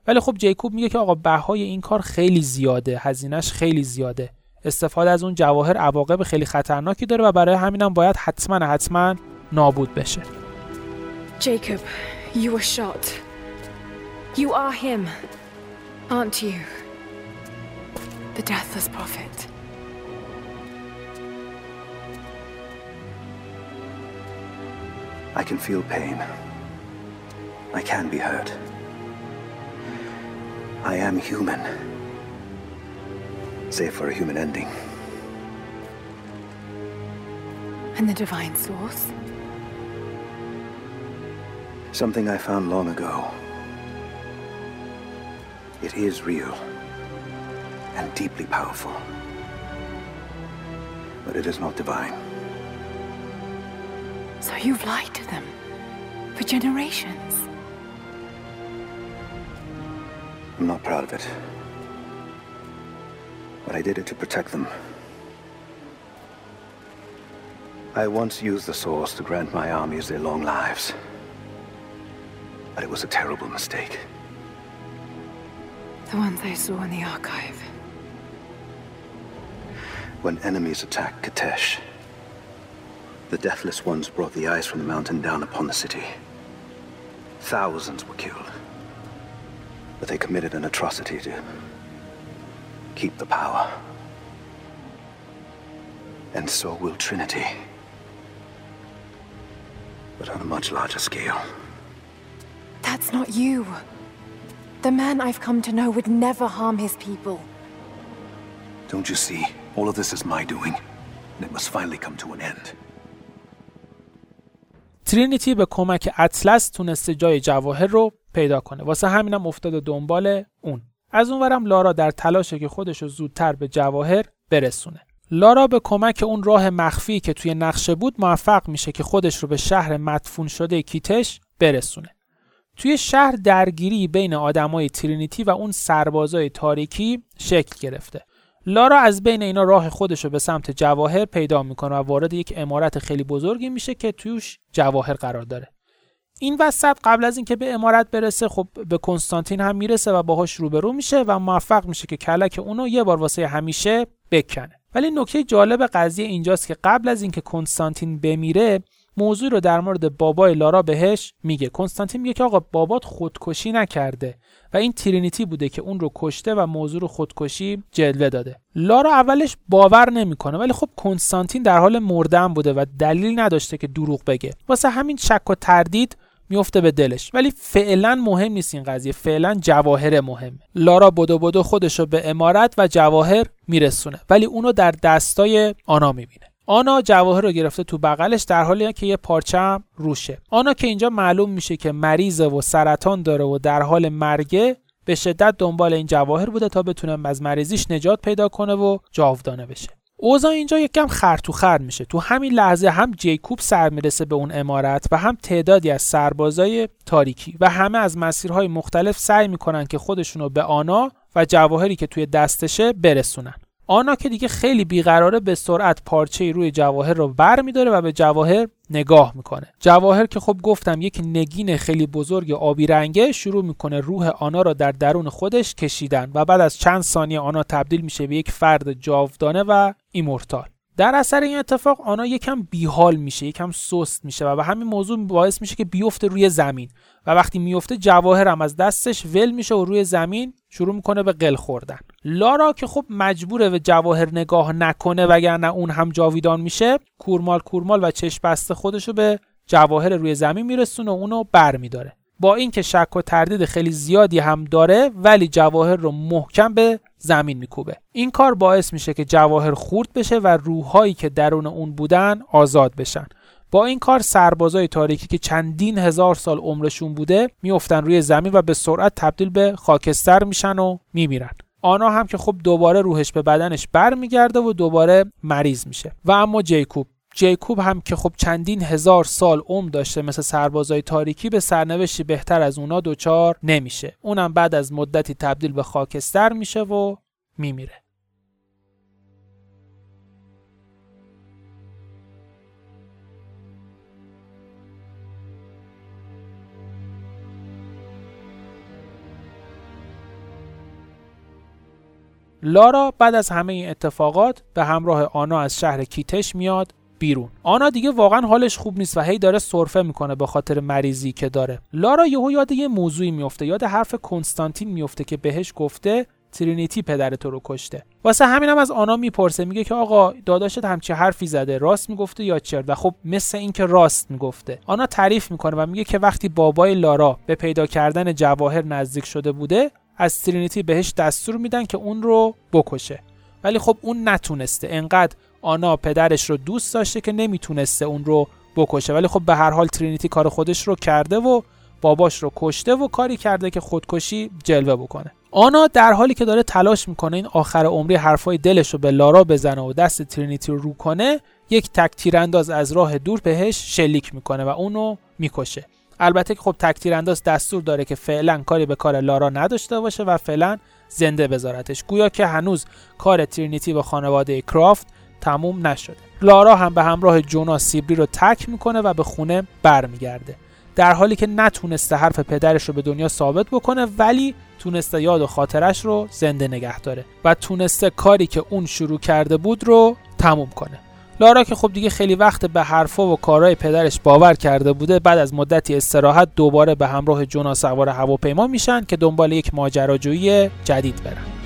ولی خب جیکوب میگه که آقا بهای این کار خیلی زیاده هزینهش خیلی زیاده. استفاده از اون جواهر عواقب خیلی خطرناکی داره و برای همینم باید حتما حتما نابود بشه. Jacob, you were shot. You are him, aren't you? The deathless prophet. I can feel pain. I can be hurt. I am human. Save for a human ending. And the divine source? Something I found long ago. It is real and deeply powerful. But it is not divine. So you've lied to them for generations. I'm not proud of it. But I did it to protect them. I once used the source to grant my armies their long lives. But it was a terrible mistake. The ones I saw in the archive. When enemies attacked Katesh, the Deathless Ones brought the ice from the mountain down upon the city. Thousands were killed. But they committed an atrocity to keep the power. And so will Trinity. But on a much larger scale. That's not you. The man I've come to know would never harm his people. Don't you see? All of this is my doing. And it must finally come to an end. ترینیتی به کمک اطلس تونسته جای جواهر رو پیدا کنه واسه همینم افتاده دنبال اون از اونورم لارا در تلاشه که خودش رو زودتر به جواهر برسونه لارا به کمک اون راه مخفی که توی نقشه بود موفق میشه که خودش رو به شهر مدفون شده کیتش برسونه توی شهر درگیری بین آدمای ترینیتی و اون سربازای تاریکی شکل گرفته لارا از بین اینا راه خودش رو به سمت جواهر پیدا می‌کنه و وارد یک امارت خیلی بزرگی میشه که توش جواهر قرار داره. این وسط قبل از اینکه به امارت برسه خب به کنستانتین هم می‌رسه و باهاش روبرو میشه و موفق میشه که کلک اونو یه بار واسه همیشه بکنه. ولی نکته جالب قضیه اینجاست که قبل از اینکه کنستانتین بمیره موضوع رو در مورد بابای لارا بهش میگه. کنستانتین میگه که آقا بابات خودکشی نکرده و این ترینیتی بوده که اون رو کشته و موضوع رو خودکشی جلوه داده. لارا اولش باور نمی‌کنه ولی خب کنستانتین در حال مردن بوده و دلیل نداشته که دروغ بگه. واسه همین شک و تردید میفته به دلش. ولی فعلا مهم نیست این قضیه فعلا جواهر مهم. لارا بدو بدو خودش رو به امارت و جواهر میرسونه ولی اونو در دستای آنا می‌بینه. آنا جواهر رو گرفته تو بغلش در حالی که یه پارچه هم روشه. آنا که اینجا معلوم میشه که مریضه و سرطان داره و در حال مرگه به شدت دنبال این جواهر بوده تا بتونه از مریضیش نجات پیدا کنه و جاودانه بشه. اوضاع اینجا یکم خر تو خر میشه. تو همین لحظه هم جیکوب سر می‌رسه به اون امارت و هم تعدادی از سربازای تاریکی و همه از مسیرهای مختلف سعی می‌کنن که خودشونو به آنا و جواهری که توی دستشه برسونن. آنا که دیگه خیلی بیقراره به سرعت پارچه روی جواهر رو بر میداره و به جواهر نگاه می‌کنه. جواهر که خب گفتم یک نگین خیلی بزرگ آبی رنگه شروع می‌کنه روح آنا را در درون خودش کشیدن و بعد از چند ثانیه آنا تبدیل میشه به یک فرد جاودانه و ایمورتال. در اثر این اتفاق آنا یکم بیحال میشه یکم سست میشه و به همین موضوع باعث میشه که بیفته روی زمین و وقتی میفته جواهر هم از دستش ول میشه و روی زمین شروع می‌کنه به قل خوردن. لارا که خب مجبوره به جواهر نگاه نکنه وگرنه اون هم جاویدان میشه کورمال کورمال و چشم بسته خودشو به جواهر روی زمین میرسونه و اونو بر میداره با اینکه شک و تردید خیلی زیادی هم داره ولی جواهر رو محکم به زمین میکوبه. این کار باعث میشه که جواهر خورد بشه و روحهایی که درون اون بودن آزاد بشن. با این کار سربازای تاریکی که چندین هزار سال عمرشون بوده میافتن روی زمین و به سرعت تبدیل به خاکستر میشن و میمیرن. آنا هم که خب دوباره روحش به بدنش برمیگرده و دوباره مریض میشه. و اما جیکوب جیکوب هم که خب چندین هزار سال عمر داشته مثل سربازای تاریکی به سرنوشتی بهتر از اونا دوچار نمیشه. اونم بعد از مدتی تبدیل به خاکستر میشه و میمیره. لارا بعد از همه این اتفاقات به همراه آنا از شهر کیتش میاد بیرون. آنا دیگه واقعا حالش خوب نیست و هی داره سرفه می‌کنه به خاطر مریضی که داره. لارا یهو یاد یه موضوعی میفته یاد حرف کنستانتین میفته که بهش گفته ترینیتی پدر تو رو کشته. واسه همینم هم از آنا می‌پرسه میگه که آقا داداشت همچی حرفی زده راست می‌گفته یا چرت؟ و خب مثل اینکه راست می‌گفته. آنا تعریف می‌کنه و میگه که وقتی بابای لارا به پیدا کردن جواهر نزدیک شده بوده از ترینیتی بهش دستور میدن که اون رو بکشه. ولی خب اون نتونسته. انقدر آنا پدرش رو دوست داشته که نمی‌تونسته اون رو بکشه. ولی خب به هر حال ترینیتی کار خودش رو کرده و باباش رو کشته و کاری کرده که خودکشی جلوه بکنه. آنا در حالی که داره تلاش می‌کنه این آخر عمری حرفای دلش رو به لارا بزنه و دست ترینیتی رو رو کنه یک تک تیرانداز از راه دور بهش شلیک می‌کنه و اونو می‌کشه. البته که خب تک انداز دستور داره که فعلا کاری به کار لارا نداشته باشه و فعلا زنده بذارتش. گویا که هنوز کار ترینیتی با خانواده کرافت تموم نشده. لارا هم به همراه جونا سیبری رو تک می‌کنه و به خونه برمیگرده. در حالی که نتونسته حرف پدرش رو به دنیا ثابت بکنه ولی تونسته یاد و خاطرش رو زنده نگه داره و تونسته کاری که اون شروع کرده بود رو تموم کنه. لارا که خب دیگه خیلی وقت به حرفا و کارهای پدرش باور کرده بوده بعد از مدتی استراحت دوباره به همراه جونا سوار هواپیما میشن که دنبال یک ماجراجویی جدید برن.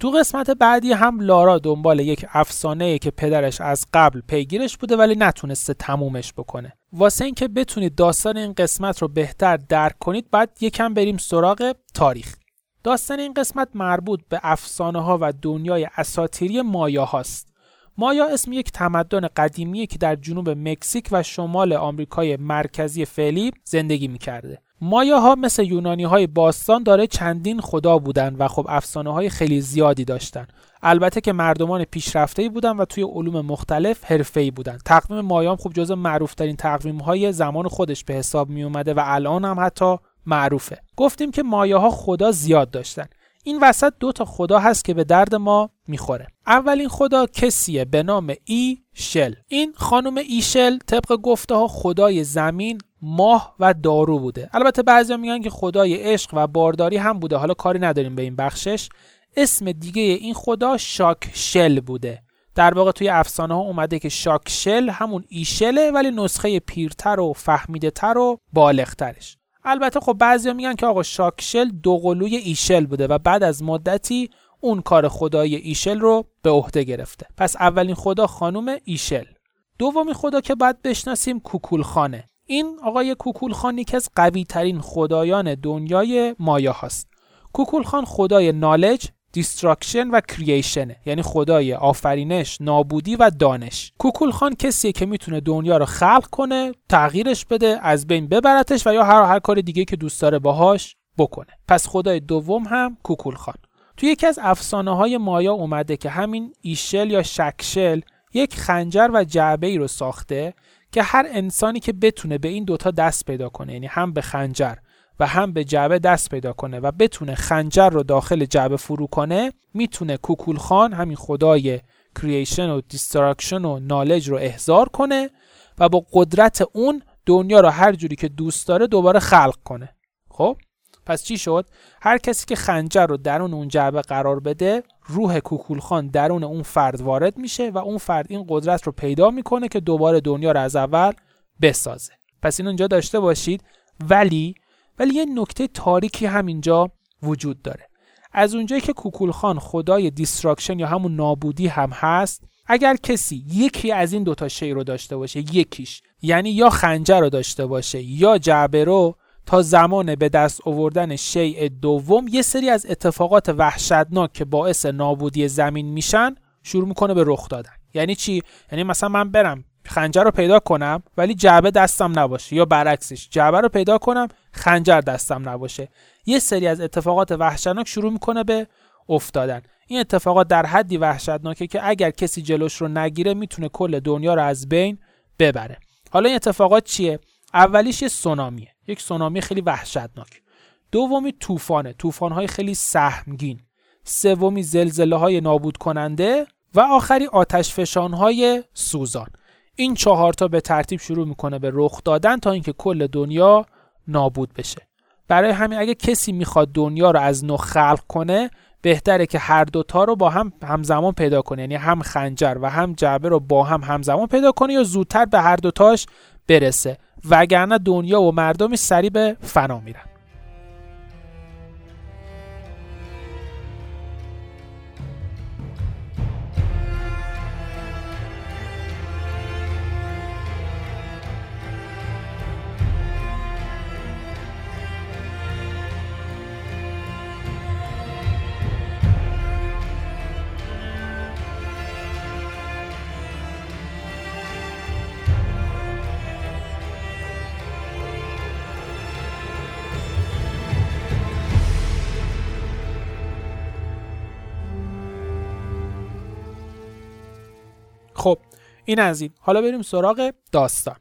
تو قسمت بعدی هم لارا دنبال یک افسانه که پدرش از قبل پیگیرش بوده ولی نتونسته تمومش بکنه. واسه اینکه بتونید داستان این قسمت رو بهتر درک کنید بعد یکم بریم سراغ تاریخ. داستان این قسمت مربوط به افسانه ها و دنیای اساتیری مایا هاست. مایا اسم یک تمدن قدیمیه که در جنوب مکزیک و شمال آمریکای مرکزی فعلی زندگی می‌کرده. مایاها مثل یونانی های باستان داره چندین خدا بودن و خب افسانه های خیلی زیادی داشتن. البته که مردمان پیشرفته بودن و توی علوم مختلف حرفه‌ای بودن. تقویم مایا هم خب جز معروف ترین تقویم های زمان خودش به حساب می اومده و الان هم حتی معروفه. گفتیم که مایاها خدا زیاد داشتن. این وسط دو تا خدا هست که به درد ما می‌خوره. اولین خدا کسیه به نام ای شل این خانم ایشل طبق گفته ها خدای زمین ماه و دارو بوده. البته بعضیا میگن که خدای عشق و بارداری هم بوده. حالا کاری نداریم به این بخشش. اسم دیگه این خدا شاک شل بوده. در واقع توی افسانه ها اومده که شاکشل همون ایشله ولی نسخه پیرتر و فهمیده تر و بالغترش. البته خب بعضیا میگن که آقا شاکشل دوقلوی ایشل بوده و بعد از مدتی اون کار خدای ایشل رو به عهده گرفته. پس اولین خدا خانم ایشل. دومی خدا که باید بشناسیم کوکولخانه. این آقای کوکولخان یکی از قوی ترین خدایان دنیای مایا هست کوکولخان خدای knowledge destruction و creation ه یعنی خدای آفرینش نابودی و دانش. کوکول خان کسیه که می‌تونه دنیا رو خلق کنه تغییرش بده از بین ببرتش و یا هر هر کار دیگه که دوست داره باهاش بکنه. پس خدای دوم هم کوکول خان. تو یکی از افسانه های مایا اومده که همین ایشل یا شکشل یک خنجر و جعبه ای رو ساخته که هر انسانی که بتونه به این دوتا دست پیدا کنه یعنی هم به خنجر و هم به جعبه دست پیدا کنه و بتونه خنجر رو داخل جعبه فرو کنه می‌تونه کوکول خان همین خدای creation و destruction و knowledge رو احضار کنه و با قدرت اون دنیا رو هر جوری که دوست داره دوباره خلق کنه. خب؟ پس چی شد؟ هر کسی که خنجر رو درون اون جعبه قرار بده روح کوکولخان درون اون فرد وارد میشه و اون فرد این قدرت رو پیدا می‌کنه که دوباره دنیا رو از اول بسازه. پس این اونجا داشته باشید. ولی ولی یه نکته تاریکی همینجا وجود داره. از اونجایی که کوکولخان خدای destruction یا همون نابودی هم هست اگر کسی یکی از این دوتا شی رو داشته باشه یکیش یعنی یا خنجر رو داشته باشه یا جعبه رو تا زمان به دست آوردن شیء دوم یه سری از اتفاقات وحشتناک که باعث نابودی زمین میشن شروع می‌کنه به رخ دادن. یعنی چی؟ یعنی مثلا من برم خنجر رو پیدا کنم ولی جعبه دستم نباشه. یا برعکسش جعبه رو پیدا کنم خنجر دستم نباشه. یه سری از اتفاقات وحشتناک شروع می‌کنه به افتادن. این اتفاقات در حدی وحشتناکه که اگر کسی جلوش رو نگیره می‌تونه کل دنیا رو از بین ببره. حالا این اتفاقات چیه؟ اولیش یه سونامیه. یک سونامی خیلی وحشتناک. دومی طوفانه. طوفان‌های خیلی سهمگین. سومی زلزله های نابود کننده و آخری آتش های سوزان. این چهار تا به ترتیب شروع می‌کنه به رخ دادن تا اینکه کل دنیا نابود بشه. برای همین اگه کسی می‌خواد دنیا رو از نو خلق کنه بهتره که هر دوتا رو با هم همزمان پیدا کنه. یعنی هم خنجر و هم جعبه رو با هم همزمان پیدا کنه یا زودتر به هر دوتاش برسه. وگرنه دنیا و مردمی سریع به فنا میرن. این از این. حالا بریم سراغ داستان.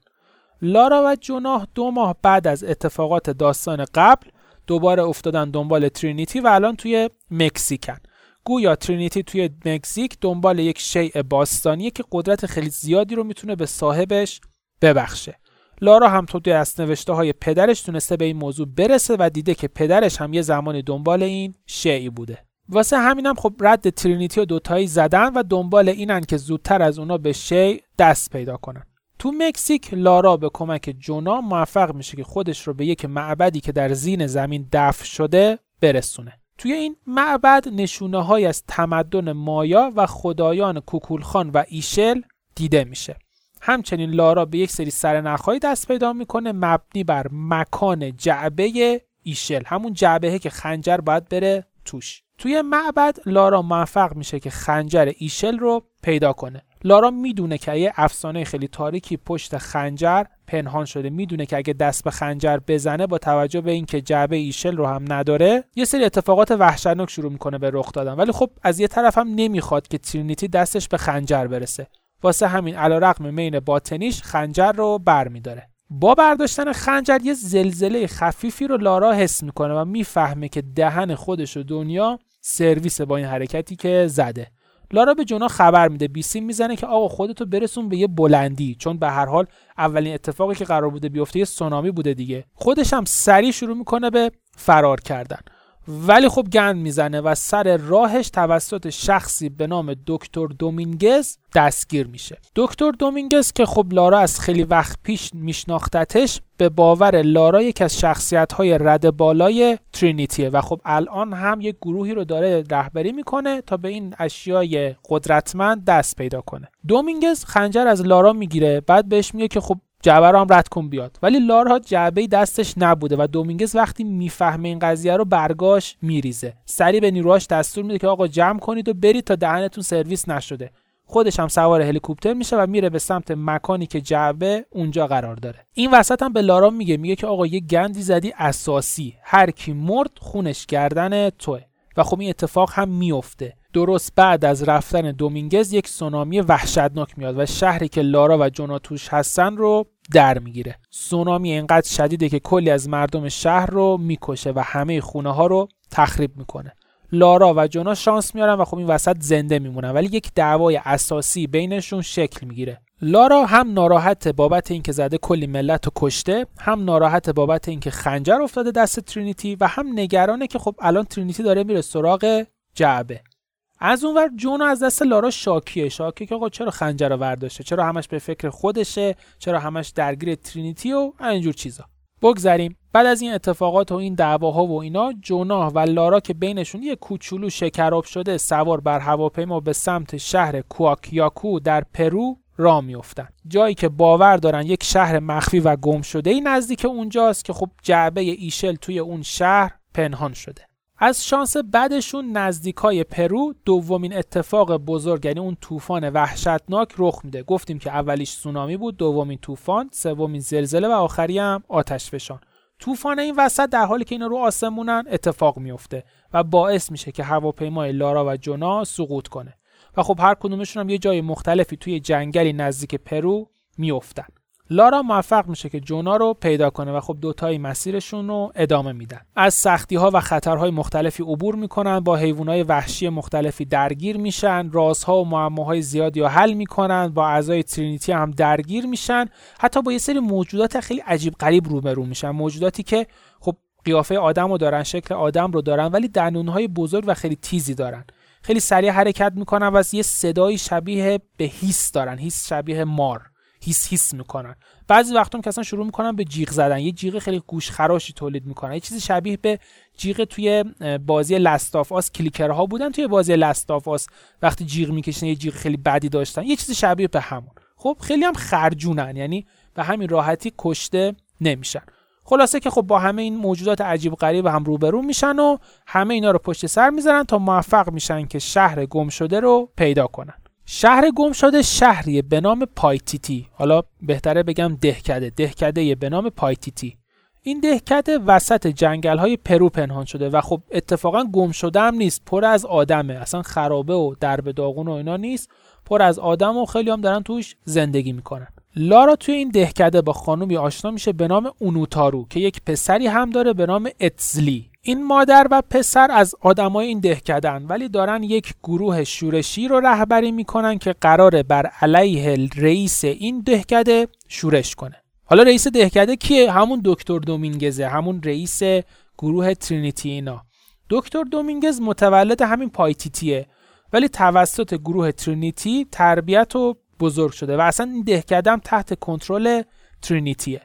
لارا و جناح دو ماه بعد از اتفاقات داستان قبل دوباره افتادن دنبال ترینیتی و الان توی مکزیکن. گویا ترینیتی توی مکزیک دنبال یک شیء باستانیه که قدرت خیلی زیادی رو می‌تونه به صاحبش ببخشه. لارا هم تو از نوشته های پدرش تونسته به این موضوع برسه و دیده که پدرش هم یه زمانی دنبال این شیعی بوده. واسه همینم خب رد ترینیتی و دوتایی زدن و دنبال اینن که زودتر از اونا به شی دست پیدا کنن. تو مکزیک لارا به کمک جونا موفق میشه که خودش رو به یک معبدی که در زین زمین دفن شده برسونه. توی این معبد نشونه های از تمدن مایا و خدایان کوکولخان و ایشل دیده میشه. همچنین لارا به یک سری سرنخهایی دست پیدا می‌کنه مبنی بر مکان جعبه ایشل. همون جعبهه که خنجر باید بره توش. توی معبد لارا موفق میشه که خنجر ایشل رو پیدا کنه. لارا می‌دونه که یه افسانه خیلی تاریکی پشت خنجر پنهان شده می‌دونه که اگه دست به خنجر بزنه با توجه به اینکه جعبه ایشل رو هم نداره یه سری اتفاقات وحشتناک شروع می‌کنه به رخ دادن. ولی خب از یه طرف هم نمی‌خواد که ترینیتی دستش به خنجر برسه. واسه همین علیرغم مین باطنیش خنجر رو برمیداره. با برداشتن خنجر یه زلزله خفیفی رو لارا حس می‌کنه و می‌فهمه که دهن خودش و دنیا سرویس با این حرکتی که زده. لارا به جونا خبر میده. بیسیم می‌زنه که آقا خودتو برسون به یه بلندی. چون به هر حال اولین اتفاقی که قرار بوده بیفته یه سونامی بوده دیگه. خودش هم سریع شروع می‌کنه به فرار کردن. ولی خب گند می‌زنه و سر راهش توسط شخصی به نام دکتر دومینگز دستگیر میشه. دکتر دومینگز که خب لارا از خیلی وقت پیش میشناختتش به باور لارا یک از شخصیت های رد بالای ترینیتیه و خب الان هم یک گروهی رو داره رهبری می‌کنه تا به این اشیای قدرتمند دست پیدا کنه. دومینگز خنجر از لارا می‌گیره بعد بهش میگه که خب جعبه رو هم رد کن بیاد. ولی لارا جعبه دستش نبوده و دومینگز وقتی می‌فهمه این قضیه رو برگاش میریزه. سری به نیروهاش دستور میده که آقا جمع کنید و برید تا دهنتون سرویس نشده. خودش هم سوار هلیکوپتر میشه و میره به سمت مکانی که جعبه اونجا قرار داره. این وسط هم به لارا میگه میگه که آقا یه گندی زدی اساسی. هر کی مرد خونش گردن توه. و خب این اتفاق هم میفته درست بعد از رفتن دومینگز یک سونامی وحشتناک میاد و شهری که لارا و جونا توش هستن رو در می‌گیره. سونامی اینقدر شدیده که کلی از مردم شهر رو می‌کشه و همه خونه ها رو تخریب می‌کنه. لارا و جونا شانس میارن و خب این وسط زنده میمونن ولی یک دعوای اساسی بینشون شکل می‌گیره. لارا هم ناراحت بابت اینکه زده کلی ملت رو کشته هم ناراحت بابت اینکه خنجر افتاده دست ترینیتی و هم نگرانه که خب الان ترینیتی داره میره سراغ جعبه. از اونور جون از دست لارا شاکیه. شاکیه که آقا چرا خنجر رو ورداشته؟ چرا همش به فکر خودشه؟ چرا همش درگیر ترینیتی و اینجور چیزا؟ بگذریم. بعد از این اتفاقات و این دعواها و اینا جونا و لارا که بینشون یه کوچولو شکراب شده سوار بر هواپیما به سمت شهر کوآکیاکو در پرو راه میفتن جایی که باور دارن یک شهر مخفی و گم شده ای نزدیک اونجاست که خب جعبه ایشل توی اون شهر پنهان شده. از شانس بدشون نزدیکای پرو دومین اتفاق بزرگ یعنی اون طوفان وحشتناک رخ میده. گفتیم که اولیش سونامی بود دومین طوفان سومین زلزله و آخری هم آتش فشان. طوفان این وسط در حالی که اینا رو آسمونن اتفاق میفته و باعث میشه که هواپیمای لارا و جونا سقوط کنه. و خب هر کدومشون هم یه جای مختلفی توی جنگلی نزدیک پرو میافتن. لارا موفق میشه که جونا رو پیدا کنه و خب دوتایی مسیرشون رو ادامه میدن. از سختی ها و خطرهای مختلفی عبور می‌کنن با حیوانات وحشی مختلفی درگیر میشن رازها و معماهای زیادی رو حل می‌کنن با اعضای ترینیتی هم درگیر میشن. حتی با یه سری موجودات خیلی عجیب غریب روبرو میشن. موجوداتی که خب قیافه آدم رو دارن شکل آدم رو دارن ولی دندونهای بزرگ و خیلی تیزی دارن. خیلی سریع حرکت می‌کنن و از یه صدای شبیه به هیس دارن هیس شبیه مار. هیس هیس می‌کنن. بعضی وقتا که اصلا شروع می‌کنن به جیغ زدن. یه جیغ خیلی گوش خراشی تولید می‌کنن. یه چیزی شبیه به جیغ توی بازی لستاف آس کلیکرها بودن. توی بازی لستاف آس وقتی جیغ می‌کشن یه جیغ خیلی بدی داشتن. یه چیزی شبیه به همون. خب خیلی هم خرجونن. یعنی به همین راحتی کشته نمیشن. خلاصه که خب با همه این موجودات عجیب غریب هم روبرو میشن و همه اینا رو پشت سر می‌ذارن تا موفق میشن که شهر گم شده رو پیدا کنن. شهر گم شده شهری به نام پایتیتی. حالا بهتره بگم دهکده. دهکده به نام پایتیتی. این دهکده وسط جنگل های پرو پنهان شده و خب اتفاقا گم شده هم نیست. پر از آدمه. اصلا خرابه و درب داغون و اینا نیست. پر از آدم و خیلی هم دارن توش زندگی می‌کنن. لارا توی این دهکده با خانومی آشنا میشه به نام اونوتارو که یک پسری هم داره به نام اتزلی. این مادر و پسر از آدمای این دهکدن ولی دارن یک گروه شورشی رو رهبری می‌کنن که قراره بر علیه رئیس این دهکده شورش کنه. حالا رئیس دهکده کیه؟ همون دکتر دومینگزه همون رئیس گروه ترینیتی اینا. دکتر دومینگز متولد همین پایتیتیه ولی توسط گروه ترینیتی تربیت و بزرگ شده و اصلا این دهکده تحت کنترل ترینیتیه.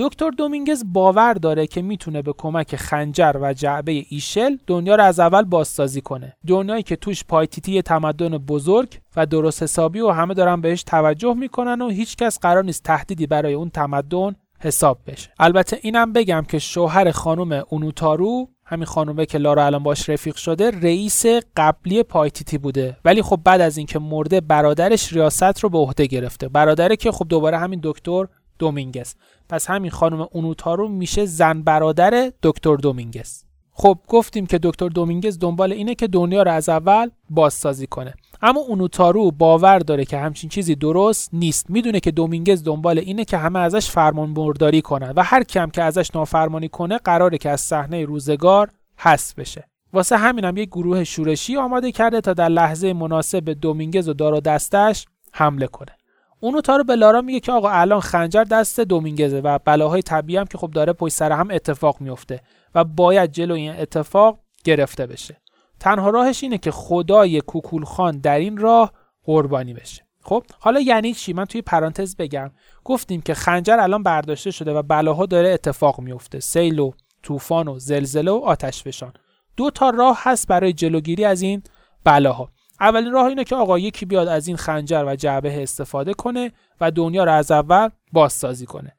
دکتر دومینگز باور داره که می‌تونه به کمک خنجر و جعبه ایشل دنیا رو از اول بازسازی کنه. دنیایی که توش پایتیتی تمدن بزرگ و درست حسابی و همه دارن بهش توجه می‌کنن و هیچکس قرار نیست تهدیدی برای اون تمدن حساب بشه. البته اینم بگم که شوهر خانم اونوتارو همین خانومه که لارا الان باش رفیق شده رئیس قبلی پایتیتی بوده. ولی خب بعد از اینکه مرده برادرش ریاست رو به عهده گرفته. برادره که خب دوباره همین دکتر دومینگز. پس همین خانم اونوتارو میشه زن برادر دکتر دومینگز. خب گفتیم که دکتر دومینگز دنبال اینه که دنیا رو از اول بازسازی کنه. اما اونوتارو باور داره که همچین چیزی درست نیست. می‌دونه که دومینگز دنبال اینه که همه ازش فرمان برداری کنن و هر کم که ازش نافرمانی کنه قراره که از صحنه روزگار حذف بشه. واسه همینم هم یک گروه شورشی آماده کرده تا در لحظه مناسب به دومینگز و دار و دستش حمله کنه. اونوتارو به لارا میگه که آقا الان خنجر دست دومینگزه و بلاهای طبیعی هم که خب داره پشت سر هم اتفاق میفته و باید جلو این اتفاق گرفته بشه. تنها راهش اینه که خدای کوکول خان در این راه قربانی بشه. خب حالا یعنی چی؟ من توی پرانتز بگم. گفتیم که خنجر الان برداشته شده و بلاها داره اتفاق میفته. سیل و طوفان و زلزله و آتش فشان دو تا راه هست برای جلوگیری از این بلاها. اولین راه اینه که آقا یکی بیاد از این خنجر و جعبه استفاده کنه و دنیا رو از اول بازسازی کنه.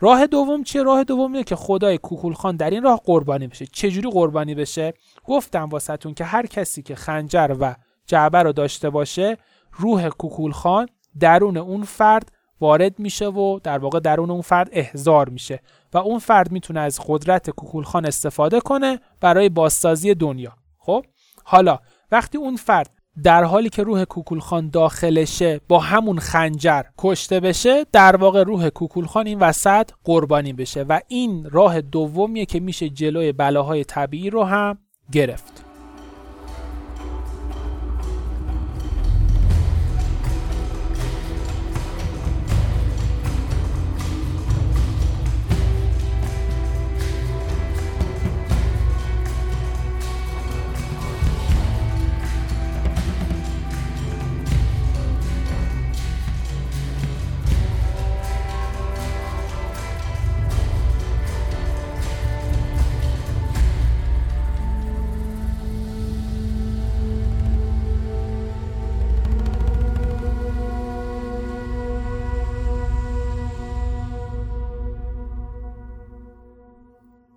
راه دوم چیه؟ راه دوم اینه که خدای کوکولخان در این راه قربانی بشه. چجوری قربانی بشه؟ گفتم واسهتون که هر کسی که خنجر و جعبه رو داشته باشه روح کوکولخان درون اون فرد وارد میشه و در واقع درون اون فرد احضار میشه و اون فرد می‌تونه از قدرت کوکولخان استفاده کنه برای بازسازی دنیا. خب؟ حالا وقتی اون فرد در حالی که روح کوکولخان داخلشه با همون خنجر کشته بشه در واقع روح کوکولخان این وسط قربانی بشه و این راه دومیه که میشه جلوی بلاهای طبیعی رو هم گرفت.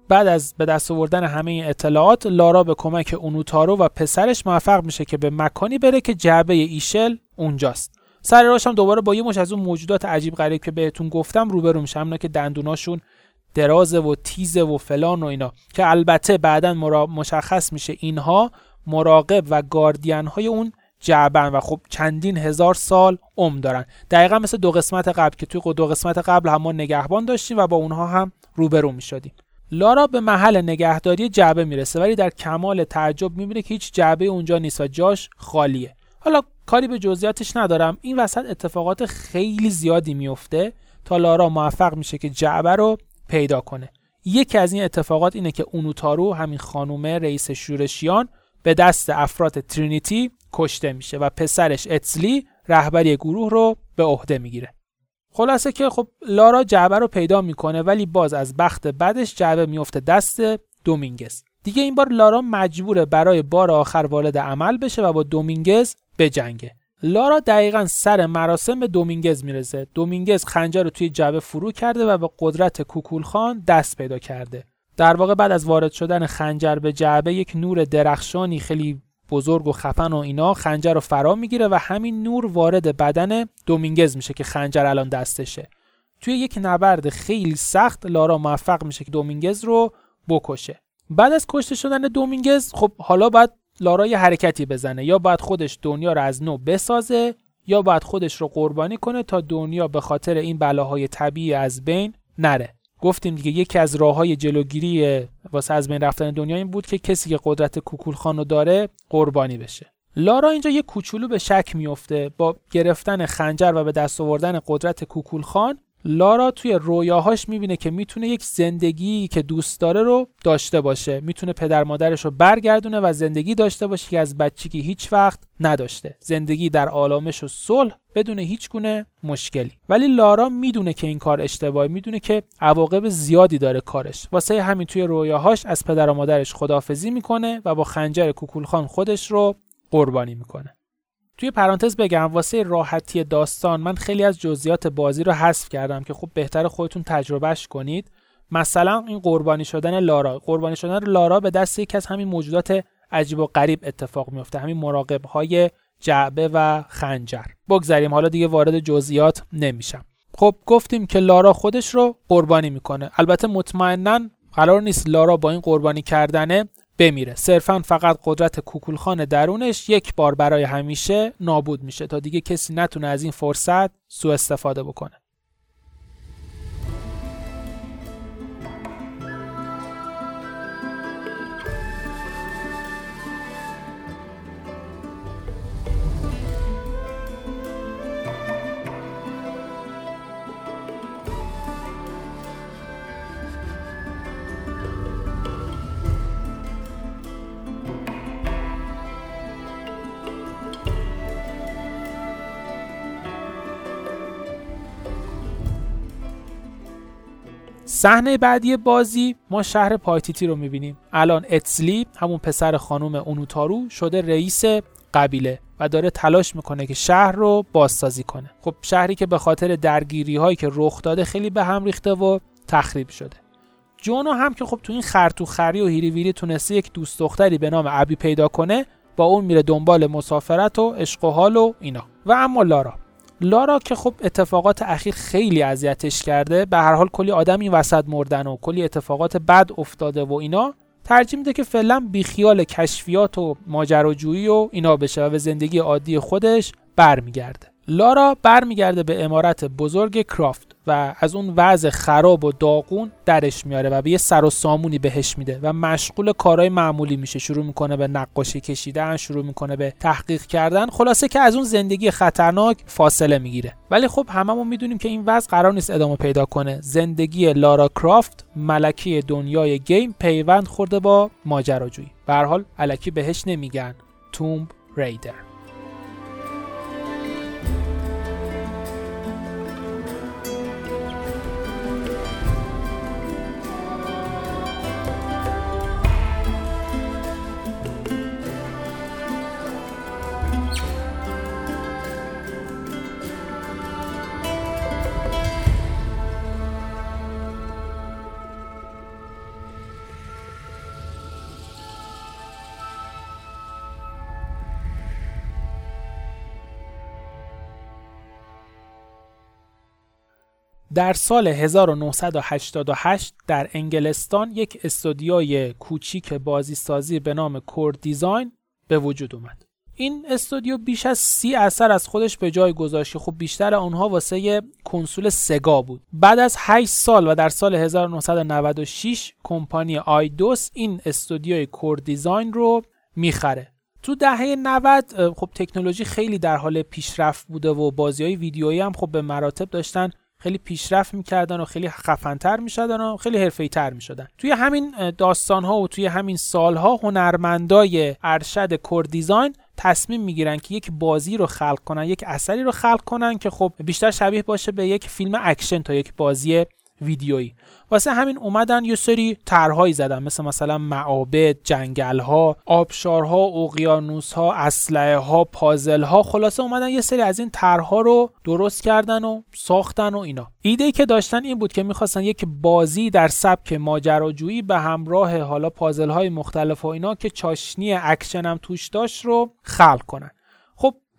بعد از به دست آوردن همه اطلاعات لارا به کمک اونوتارو و پسرش موفق میشه که به مکانی بره که جعبه ایشل اونجاست. سر راش هم دوباره با یه مش از اون موجودات عجیب غریب که بهتون گفتم روبرو میشه. همنا که دندوناشون درازه و تیزه و فلان و اینا. که البته بعدا مشخص میشه اینها مراقب و گاردین های اون جعبن و خب چندین هزار سال عمر دارن. دقیقا مثل دو قسمت قبل که توی دو قسمت قبل هم ما نگهبان داشتیم و با اونها هم روبرو می‌شدیم. لارا به محل نگهداری جعبه می‌رسه ولی در کمال تعجب می‌بینه که هیچ جعبه اونجا نیست و جاش خالیه. حالا کاری به جزئیاتش ندارم. این وسط اتفاقات خیلی زیادی میفته تا لارا موفق میشه که جعبه رو پیدا کنه. یکی از این اتفاقات اینه که اونوتارو همین خانومه رئیس شورشیان به دست افراد ترینیتی کشته میشه و پسرش اتسلی رهبری گروه رو به عهده می‌گیره. خلاصه که خب لارا جعبه رو پیدا می‌کنه ولی باز از بخت بعدش جعبه میفته دست دومینگز. دیگه این بار لارا مجبوره برای بار آخر وارد عمل بشه و با دومینگز بجنگه لارا دقیقا سر مراسم به دومینگز می‌رسه. دومینگز خنجر رو توی جعبه فرو کرده و به قدرت کوکول خان دست پیدا کرده. در واقع بعد از وارد شدن خنجر به جعبه یک نور درخشانی خیلی بزرگ و خفن و اینا خنجر رو فرا می‌گیره و همین نور وارد بدن دومینگز میشه که خنجر الان دستشه. توی یک نبرد خیلی سخت لارا موفق میشه که دومینگز رو بکشه. بعد از کشته شدن دومینگز خب حالا باید لارا یه حرکتی بزنه. یا باید خودش دنیا رو از نو بسازه یا باید خودش رو قربانی کنه تا دنیا به خاطر این بلاهای طبیعی از بین نره. گفتیم دیگه یکی از راه های جلوگیری واسه از بین رفتن دنیا این بود که کسی که قدرت کوکول خانو داره قربانی بشه. لارا اینجا یه کوچولو به شک میفته با گرفتن خنجر و به دست آوردن قدرت کوکول خان لارا توی رویاهاش می‌بینه که می‌تونه یک زندگی که دوست داره رو داشته باشه. می‌تونه پدر مادرش رو برگردونه و زندگی داشته باشه که از بچگی هیچ وقت نداشته. زندگی در آلامش و صلح بدون هیچ گونه مشکلی. ولی لارا می‌دونه که این کار اشتباهی می‌دونه که عواقب زیادی داره کارش. واسه همین توی رویاهاش از پدر و مادرش خدافزی می‌کنه و با خنجر کوکولخان خودش رو قربانی می‌کنه. توی پرانتز بگم واسه راحتی داستان من خیلی از جزئیات بازی رو حذف کردم که خب بهتر خودتون تجربهش کنید. مثلا این قربانی شدن لارا. قربانی شدن لارا به دست یکی از همین موجودات عجیب و غریب اتفاق میفته همین مراقب های جعبه و خنجر. بگذریم حالا دیگه وارد جزئیات نمیشم. خب گفتیم که لارا خودش رو قربانی می‌کنه. البته مطمئنا قرار نیست لارا با این قربانی کردنه. بمیره. صرفا فقط قدرت کوکولخان درونش یک بار برای همیشه نابود میشه تا دیگه کسی نتونه از این فرصت سوء استفاده بکنه. صحنه بعدی بازی ما شهر پایتیتی رو می‌بینیم. الان اتسلی همون پسر خانم اونوتارو شده رئیس قبیله و داره تلاش می‌کنه که شهر رو بازسازی کنه. خب شهری که به خاطر درگیری هایی که رخ داده خیلی به هم ریخته و تخریب شده. جونو هم که خب تو این خرتو خری و هیری ویری تونسته یک دوست دختری به نام ابی پیدا کنه با اون میره دنبال مسافرت و عشق و حال و اینا. و اما لارا. لارا که خب اتفاقات اخیر خیلی اذیتش کرده به هر حال کلی آدم این وسط مردن و کلی اتفاقات بد افتاده و اینا ترجیح میده که فعلا بیخیال کشفیات و ماجراجویی و اینا بشه و به زندگی عادی خودش برمیگرده. لارا برمیگرده به امارت بزرگ کرافت و از اون وضع خراب و داغون درش میاره و به یه سر و سامونی بهش میده و مشغول کارهای معمولی میشه. شروع می‌کنه به نقاشی کشیدن شروع می‌کنه به تحقیق کردن. خلاصه که از اون زندگی خطرناک فاصله می‌گیره. ولی خب هممون می‌دونیم که این وضع قرار نیست ادامه پیدا کنه. زندگی لارا کرافت ملکی دنیای گیم پیوند خورده با ماجراجویی. به هر حال الکی بهش نمیگن. توم ریدر. در سال 1988 در انگلستان یک استودیوی کوچیک بازیسازی به نام کور دیزاین به وجود اومد. این استودیو بیش از سی اثر از خودش به جای گذاشت. خب بیشتر آنها واسه کنسول سگا بود. بعد از 8 سال و در سال 1996 کمپانی آیدوس این استودیوی کور دیزاین رو می‌خره. تو دهه 90 خب تکنولوژی خیلی در حال پیشرفت بوده و بازی های ویدیویی هم خب به مراتب داشتن خیلی پیشرفت می‌کردن و خیلی خفنتر می‌شدن و خیلی حرفه‌ای تر می‌شدن. توی همین داستان ها و توی همین سالها هنرمندای ارشد Core Design تصمیم می‌گیرن که یک بازی رو خلق کنن یک اثری رو خلق کنن که خب بیشتر شبیه باشه به یک فیلم اکشن تا یک بازی ویدیویی واسه همین اومدن یه سری طرحهایی زدن مثل مثلا معابد، جنگلها، آبشارها، اقیانوسها، اسلحه ها، پازل ها خلاصه اومدن یه سری از این طرحها رو درست کردن و ساختن و اینا. ایده که داشتن این بود که می‌خواستن یک بازی در سبک ماجراجویی به همراه حالا پازل های مختلف و اینا که چاشنی اکشن هم توش داشت رو خلق کنن.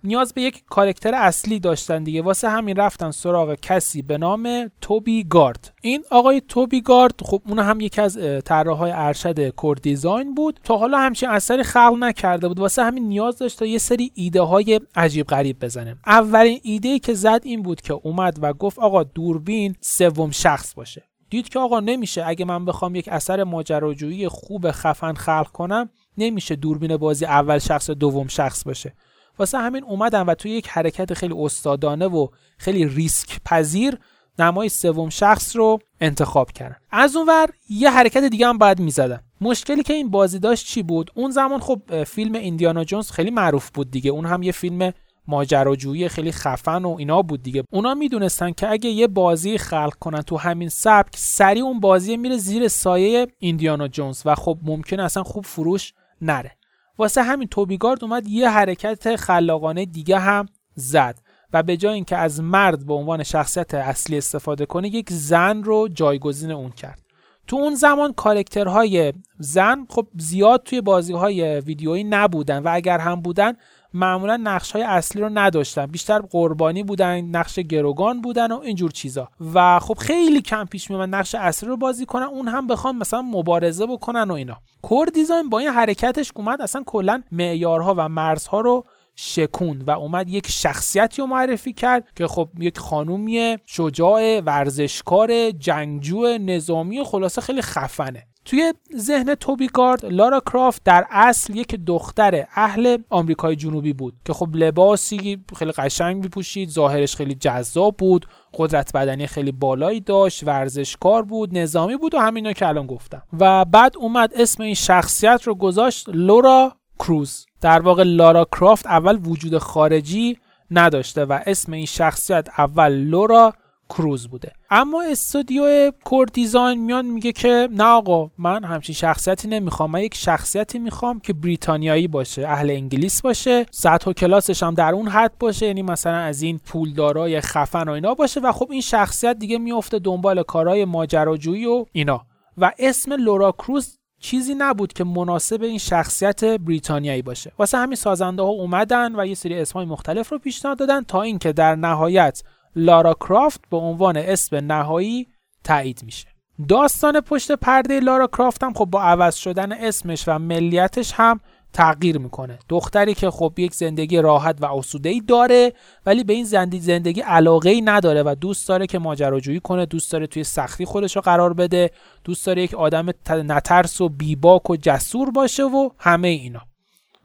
نیاز به یک کارکتر اصلی داشتن دیگه. واسه همین رفتن سراغ کسی به نام توبی گارد. این آقای توبی گارد خب اون هم یکی از طراحهای ارشد کور دیزاین بود. تا حالا همچین اثری خلق نکرده بود. واسه همین نیاز داشت تا یه سری ایده های عجیب غریب بزنه. اولین ایده که زد این بود که اومد و گفت آقا دوربین سوم شخص باشه. دید که آقا نمیشه. اگه من بخوام یک اثر ماجراجویی خوب خفن خلق کنم نمیشه دوربین بازی اول شخص دوم شخص باشه. واسه همین اومدن و توی یک حرکت خیلی استادانه و خیلی ریسک پذیر نمای سوم شخص رو انتخاب کردن. از اونور یه حرکت دیگه هم باید می‌زدن. مشکلی که این بازی داشت چی بود؟ اون زمان خب فیلم ایندیانا جونز خیلی معروف بود دیگه. اون هم یه فیلم ماجراجویی خیلی خفن و اینا بود دیگه. اونا می‌دونستن که اگه یه بازی خلق کنن تو همین سبک سریع اون بازی میره زیر سایه ایندیانا جونز و خب ممکنه اصلا خوب فروش نره. واسه همین توبیگارد اومد یه حرکت خلاقانه دیگه هم زد و به جای اینکه از مرد به عنوان شخصیت اصلی استفاده کنه یک زن رو جایگزین اون کرد. تو اون زمان کارکترهای زن خب زیاد توی بازی های ویدیویی نبودن و اگر هم بودن معمولا نقش های اصلی رو نداشتن. بیشتر قربانی بودن نقش گروگان بودن و اینجور چیزا. و خب خیلی کم پیش میومد نقش اصلی رو بازی کنن اون هم بخوان مثلا مبارزه بکنن و اینا. کور دیزاین با این حرکتش اومد اصلا کلا معیارها و مرزها رو شکوند و اومد یک شخصیتی رو معرفی کرد که خب یک خانومی شجاع ورزشکار جنگجو نظامی خلاصه خیلی خفنه. توی ذهن توبی گارد لارا کرافت در اصل یک دختر اهل آمریکای جنوبی بود که خب لباسی خیلی قشنگ میپوشید ظاهرش خیلی جذاب بود قدرت بدنی خیلی بالایی داشت ورزشکار بود نظامی بود و همینا که الان گفتم. و بعد اومد اسم این شخصیت رو گذاشت لورا کروز. در واقع لارا کرافت اول وجود خارجی نداشته و اسم این شخصیت اول لورا کروز بوده. اما استودیو کور دیزاین میان میگه که نه آقا من همچین شخصیتی نمی‌خوام. من یک شخصیتی می‌خوام که بریتانیایی باشه اهل انگلیس باشه سطح و کلاسش هم در اون حد باشه یعنی مثلا از این پولدارای خفن و اینا باشه و خب این شخصیت دیگه میفته دنبال کارهای ماجراجویی و اینا. و اسم لورا کروز چیزی نبود که مناسب این شخصیت بریتانیایی باشه. واسه همین سازنده ها اومدن و یه سری اسمای مختلف رو پیشنهاد دادن تا اینکه در نهایت لارا کرافت به عنوان اسم نهایی تایید میشه. داستان پشت پرده لارا کرافت هم خب با عوض شدن اسمش و ملیتش هم تغییر می‌کنه. دختری که خب یک زندگی راحت و آسوده ای داره ولی به این زندگی زندگی علاقه ای نداره و دوست داره که ماجراجویی کنه دوست داره توی سختی خودش رو قرار بده دوست داره یک آدم نترس و بیباک و جسور باشه و همه اینا.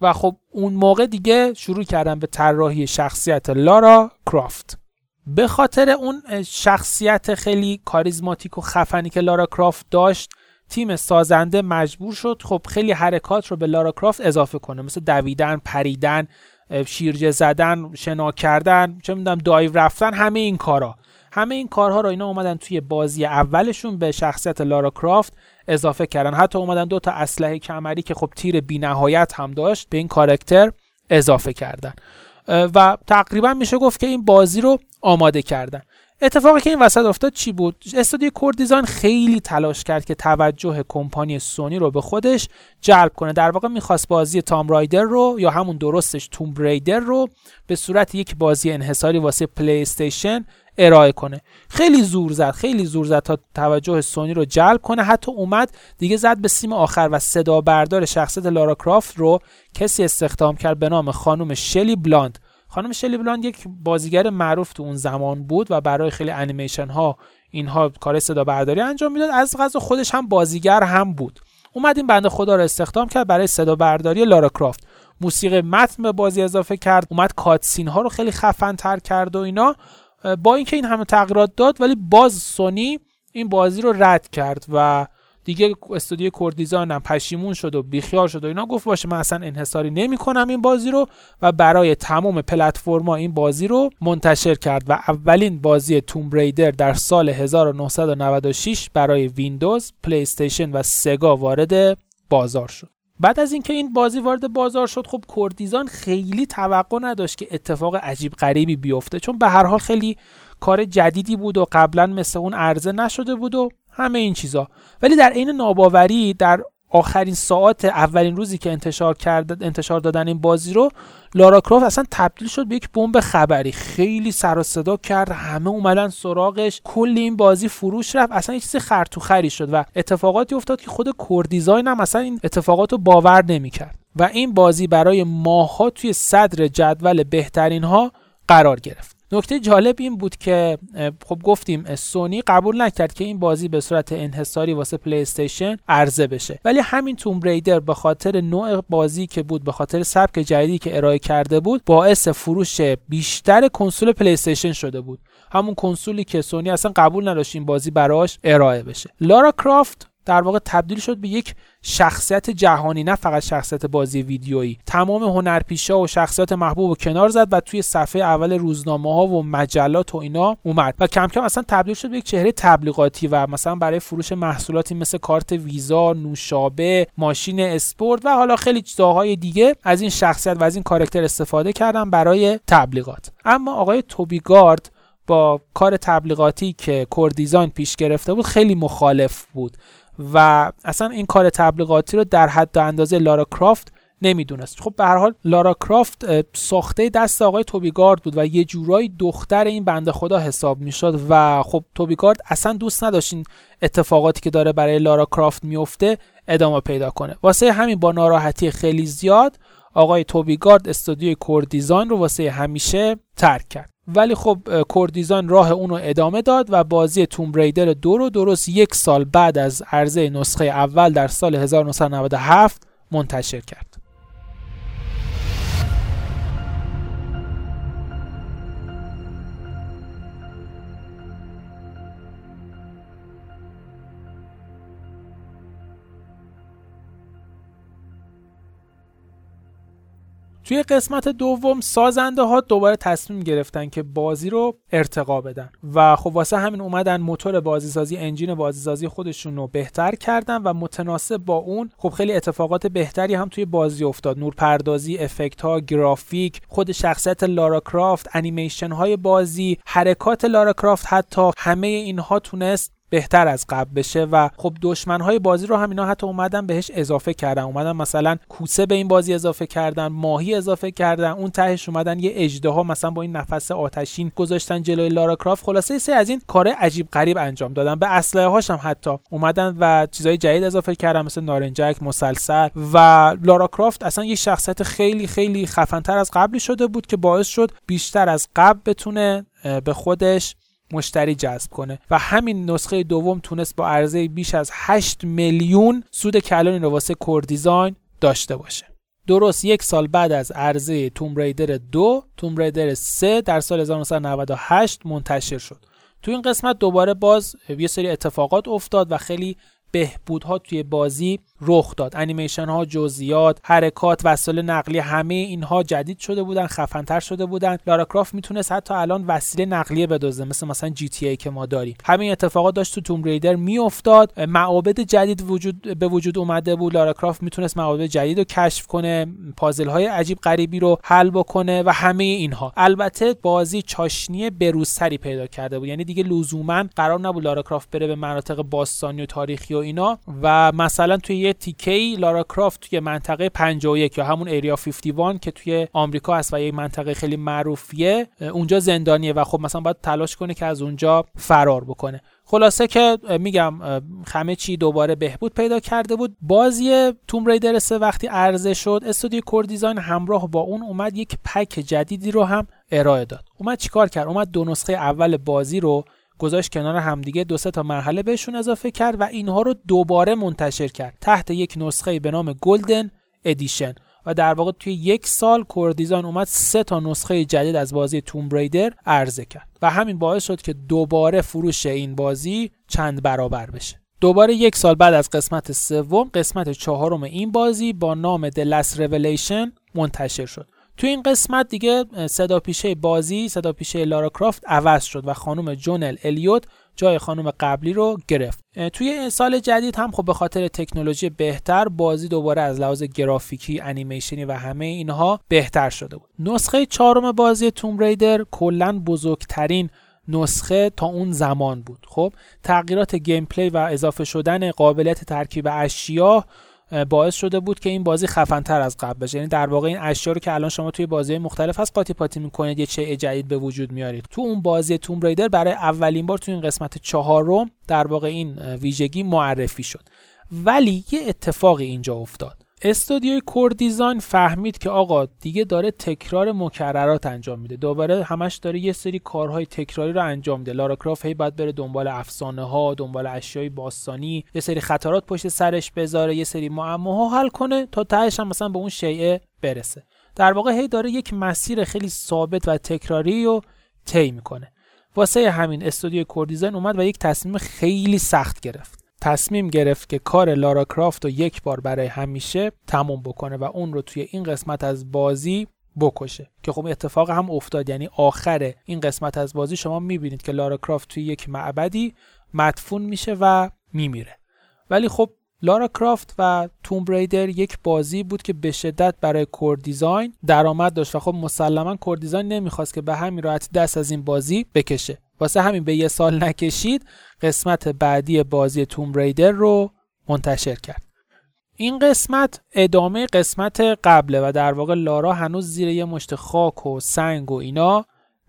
و خب اون موقع دیگه شروع کردن به طراحی شخصیت لارا کرافت. به خاطر اون شخصیت خیلی کاریزماتیک و خفنی که لارا کرافت داشت تیم سازنده مجبور شد خب خیلی حرکات رو به لارا کرافت اضافه کنه. مثل دویدن پریدن شیرجه زدن شنا کردن چه می‌دونم دایو رفتن همه این کارا. همه این کارها رو اینا اومدن توی بازی اولشون به شخصیت لارا کرافت اضافه کردن. حتی اومدن دو تا اسلحه کمری که خب تیر بینهایت هم داشت به این کارکتر اضافه کردن. و تقریبا میشه گفت که این بازی رو آماده کردن. اتفاقی که این وسط افتاد چی بود؟ استودیو Core Design خیلی تلاش کرد که توجه کمپانی سونی رو به خودش جلب کنه. در واقع می‌خواست بازی Tomb Raider رو یا همون درستش Tomb Raider رو به صورت یک بازی انحصاری واسه پلی استیشن ارائه کنه. خیلی زور زد خیلی زور زد تا توجه سونی رو جلب کنه. حتی اومد دیگه زد به سیم آخر و صدا بردار شخصیت لارا کرافت رو کسی استخدام کرد به نام خانم شلی بلاند. خانم شلی بلاند یک بازیگر معروف تو اون زمان بود و برای خیلی انیمیشن ها اینها کار صدا برداری انجام می‌داد. از غذا خودش هم بازیگر هم بود. اومد این بنده خدا رو استخدام کرد برای صدا برداری لارا کرافت. موسیقی متن به بازی اضافه کرد. اومد کاتسین ها رو خیلی خفن تر کرد و اینا. با اینکه این همه تغییرات داد ولی باز سونی این بازی رو رد کرد و دیگه استودیو Core Design هم پشیمون شد و بیخیال شد و اینا گفت باشه من اصلا انحصاری نمی کنم این بازی رو و برای تمام پلتفرما این بازی رو منتشر کرد و اولین بازی Tomb Raider در سال 1996 برای ویندوز، پلی استیشن و سگا وارد بازار شد. بعد از اینکه این بازی وارد بازار شد خب Core Design خیلی توقع نداشت که اتفاق عجیب غریبی بیفته چون به هر حال خیلی کار جدیدی بود و قبلا مثل اون عرضه نشده بود و همه این چیزا. ولی در عین ناباوری در آخرین ساعت اولین روزی که انتشار کرد انتشار دادن این بازی رو لارا کرافت اصلا تبدیل شد به یک بمب خبری. خیلی سر و صدا کرد همه اومدن سراغش کلی این بازی فروش رفت. اصلا یه چیز خرطوخری شد و اتفاقاتی افتاد که خود کور دیزاین هم اصلا این اتفاقات رو باور نمی‌کرد. و این بازی برای ماها توی صدر جدول بهترین ها قرار گرفت. نکته جالب این بود که خب گفتیم سونی قبول نکرد که این بازی به صورت انحصاری واسه پلی استیشن عرضه بشه. ولی همین توم ریدر به خاطر نوع بازی که بود به خاطر سبک جدیدی که ارائه کرده بود باعث فروش بیشتر کنسول پلی استیشن شده بود. همون کنسولی که سونی اصلا قبول نداشت این بازی براش ارائه بشه. لارا کرافت در واقع تبدیل شد به یک شخصیت جهانی نه فقط شخصیت بازی ویدیویی. تمام هنرپیشه و شخصیت محبوب و کنار زد و توی صفحه اول روزنامه ها و مجلات و اینا اومد. و کم کم اصلا تبدیل شد به یک چهره تبلیغاتی و مثلا برای فروش محصولاتی مثل کارت ویزا نوشابه ماشین اسپورت و حالا خیلی چیزهای دیگه از این شخصیت و از این کارکتر استفاده کردن برای تبلیغات. اما آقای توبیگارد با کار تبلیغاتی که کور دیزاین پیش گرفته بود خیلی مخالف بود. و اصلا این کار تبلیغاتی رو در حد و اندازه لارا کرافت نمی‌دونست. خب به هر حال لارا کرافت ساخته دست آقای توبیگارد بود و یه جورایی دختر این بنده خدا حساب می‌شد و خب توبیگارد اصلا دوست نداشت این اتفاقاتی که داره برای لارا کرافت میفته ادامه پیدا کنه. واسه همین با ناراحتی خیلی زیاد آقای توبیگارد استودیوی کور دیزاین رو واسه همیشه ترک کرد. ولی خب کوردیزان راه اون رو ادامه داد و بازی توم ریدر دو رو درست یک سال بعد از عرضه نسخه اول در سال 1997 منتشر کرد. توی قسمت دوم سازنده ها دوباره تصمیم گرفتن که بازی رو ارتقا بدن و خب واسه همین اومدن موتور بازیسازی انجین بازیسازی خودشون رو بهتر کردن و متناسب با اون خب خیلی اتفاقات بهتری هم توی بازی افتاد. نورپردازی افکت ها گرافیک خود شخصیت لارا کرافت انیمیشن های بازی حرکات لارا کرافت حتی همه اینها تونست بهتر از قبل بشه و خب های بازی رو هم اینا حتی اومدن بهش اضافه کردن. اومدن مثلا کوسه به این بازی اضافه کردن ماهی اضافه کردن اون تهش اومدن یه اجدها مثلا با این نفس آتشین گذاشتن جلوی لارا کرافت. خلاصه سه از این کار عجیب غریب انجام دادن. به اسلحه هاش هم حتی اومدن و چیزای جدید اضافه کردن مثل نارنجک مسلسل و لارا کرافت اصلا یه شخصیت خیلی خیلی خفنتر از قبلی شده بود که باعث شد بیشتر از قبل بتونه به خودش مشتری جذب کنه. و همین نسخه دوم تونست با عرضه بیش از 8 میلیون سود کلانی رو واسه کور دیزاین داشته باشه. درست یک سال بعد از عرضه توم ریدر دو توم ریدر 3 در سال 1998 منتشر شد. تو این قسمت دوباره باز یه سری اتفاقات افتاد و خیلی بهبودها توی بازی رخ داد. انیمیشن ها جزئیات حرکات وسایل نقلیه همه اینها جدید شده بودن خفنتر شده بودن. لارا کرافت می‌تونست حتی الان وسیله نقلیه بدوزه مثل مثلا جی تی ای که ما داریم. همین اتفاقات داشت تو توم ریدر میافتاد. معابد جدید وجود به وجود اومده بود. لارا کرافت می‌تونست معابد جدید رو کشف کنه پازل های عجیب غریبی رو حل بکنه و همه اینها. البته بازی چاشنی بروزتری پیدا کرده بود. یعنی دیگه لزوما قرار نبود لارا کرافت بره به مناطق باستانی و تاریخی و اینا. و مثلا توی یه تیکه لارا کرافت توی منطقه 51 یا همون ایریا 51 که توی آمریکا هست و یه منطقه خیلی معروفیه اونجا زندانیه و خب مثلا باید تلاش کنه که از اونجا فرار بکنه. خلاصه که میگم همه چی دوباره بهبود پیدا کرده بود. بازی توم ریدر سه وقتی عرضه شد استودیو کور دیزاین همراه با اون اومد یک پک جدیدی رو هم ارائه داد. اومد چیکار کرد؟ اومد دو نسخه اول بازی رو گذاشت کنار همدیگه دو سه تا مرحله بهشون اضافه کرد و اینها رو دوباره منتشر کرد. تحت یک نسخه به نام گلدن ادیشن و در واقع توی یک سال کوردیزان اومد سه تا نسخه جدید از بازی توم بریدر عرضه کرد. و همین باعث شد که دوباره فروش این بازی چند برابر بشه. دوباره یک سال بعد از قسمت سوم قسمت چهارم این بازی با نام The Last Revelation منتشر شد. تو این قسمت دیگه صدا پیشه بازی صدا پیشه لارا کرافت عوض شد و خانم جونل الیوت جای خانم قبلی رو گرفت. توی سال جدید هم خب به خاطر تکنولوژی بهتر بازی دوباره از لحاظ گرافیکی انیمیشنی و همه اینها بهتر شده بود. نسخه چهارم بازی توم ریدر کلا بزرگترین نسخه تا اون زمان بود. خب تغییرات gameplay و اضافه شدن قابلیت ترکیب اشیا باعث شده بود که این بازی خفنتر از قبل بشه. یعنی در واقع این اشیا رو که الان شما توی بازی مختلف هست قاطی پاتی می‌کنید یه چیز جدید به وجود میارید. تو اون بازی توم ریدر برای اولین بار تو این قسمت چهارم در واقع این ویژگی معرفی شد. ولی یه اتفاقی اینجا افتاد. استودیوی کور دیزاین فهمید که آقا دیگه داره تکرار مکررات انجام میده. دوباره همش داره یه سری کارهای تکراری رو انجام میده. لارا کراف هی باید بره دنبال افسانه ها دنبال اشیای باستانی یه سری خطرات پشت سرش بذاره یه سری معماها حل کنه تا تهش هم مثلا به اون شیء برسه. در واقع هی داره یک مسیر خیلی ثابت و تکراری رو طی می‌کنه. واسه همین استودیو کور دیزاین اومد و یک تصمیم خیلی سخت گرفت. تصمیم گرفت که کار لارا کرافت رو یک بار برای همیشه تموم بکنه و اون رو توی این قسمت از بازی بکشه. که خب اتفاق هم افتاد. یعنی آخر این قسمت از بازی شما می‌بینید که لارا کرافت توی یک معبدی مدفون میشه و میمیره. ولی خب لارا کرافت و توم بریدر یک بازی بود که به شدت برای کور دیزاین درآمد داشت و خب مسلما کور دیزاین نمی‌خواست که به همین راحتی دست از این بازی بکشه. واسه همین به یه سال نکشید قسمت بعدی بازی توم ریدر رو منتشر کرد. این قسمت ادامه قسمت قبله و در واقع لارا هنوز زیر یه مشت خاک و سنگ و اینا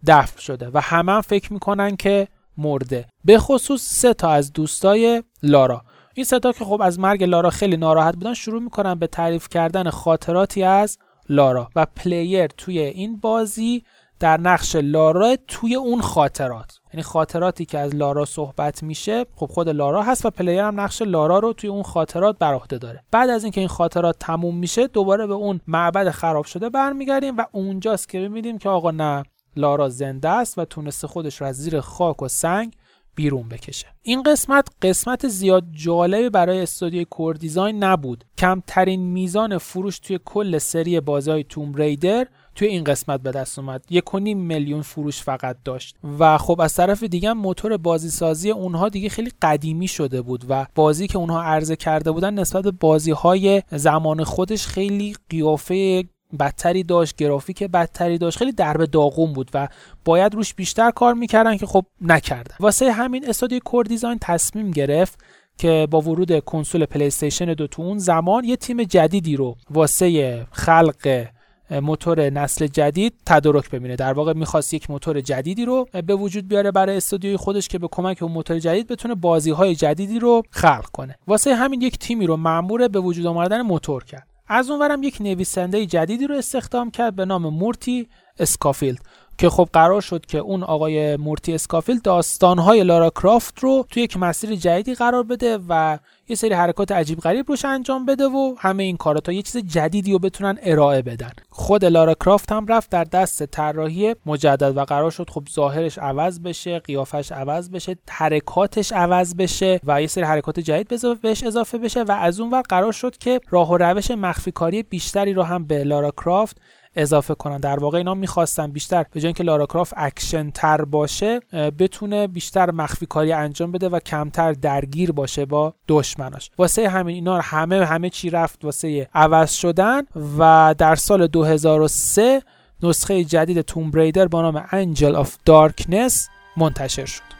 دفن شده و همه هم فکر می‌کنن که مرده. به خصوص سه تا از دوستای لارا. این سه تا که خب از مرگ لارا خیلی ناراحت بودن شروع می‌کنن به تعریف کردن خاطراتی از لارا و پلیر توی این بازی در نقش لارا توی اون خاطرات. یعنی خاطراتی که از لارا صحبت میشه خب خود لارا هست و player هم نقش لارا رو توی اون خاطرات بر عهده داره. بعد از اینکه این خاطرات تموم میشه دوباره به اون معبد خراب شده برمیگردیم و اونجاست که می‌بینیم که آقا نه لارا زنده است و تونسته خودش رو از زیر خاک و سنگ بیرون بکشه. این قسمت قسمت زیاد جالبی برای استودیوی کور دیزاین نبود. کمترین میزان فروش توی کل سری بازی توم ریدر توی این قسمت به دست اومد. یک میلیون فروش فقط داشت. و خب از طرف دیگه موتور بازی سازی اونها دیگه خیلی قدیمی شده بود و بازی که اونها عرضه کرده بودن نسبت به بازی های زمان خودش خیلی قیافه بدتری داشت گرافیک بدتری داشت خیلی درب داغون بود و باید روش بیشتر کار می‌کردن که خب نکردن. واسه همین استودیو کور دیزاین تصمیم گرفت که با ورود کنسول پلی استیشن دو تو اون زمان یه تیم جدیدی رو واسه خلق موتور نسل جدید تدارک ببینه. در واقع می‌خواست یک موتور جدیدی رو به وجود بیاره برای استودیوی خودش که به کمک اون موتور جدید بتونه بازی های جدیدی رو خلق کنه. واسه همین یک تیمی رو مأمور به وجود آوردن موتور کرد. از اونورم یک نویسنده جدیدی رو استخدام کرد به نام مورتی اسکافیلد. که خب قرار شد که اون آقای مورتی اسکافیلد داستانهای لارا کرافت رو توی یک مسیر جدیدی قرار بده و یه سری حرکات عجیب غریب روش انجام بده و همه این کارا تا یه چیز جدیدی رو بتونن ارائه بدن. خود لارا کرافت هم رفت در دست طراحی مجدد و قرار شد خب ظاهرش عوض بشه قیافش عوض بشه حرکاتش عوض بشه و یه سری حرکات جدید بهش اضافه بشه و از اون ور قرار شد که راه و روش مخفی کاری بیشتری رو هم به لارا کرافت اضافه کنن. در واقع اینا می‌خواستن بیشتر به جای اینکه لارا کرافت اکشن تر باشه بتونه بیشتر مخفی کاری انجام بده و کمتر درگیر باشه با دشمناش. واسه همین اینا همه همه چی رفت واسه عوض شدن و در سال 2003 نسخه جدید توم ریدر با نام Angel of Darkness منتشر شد.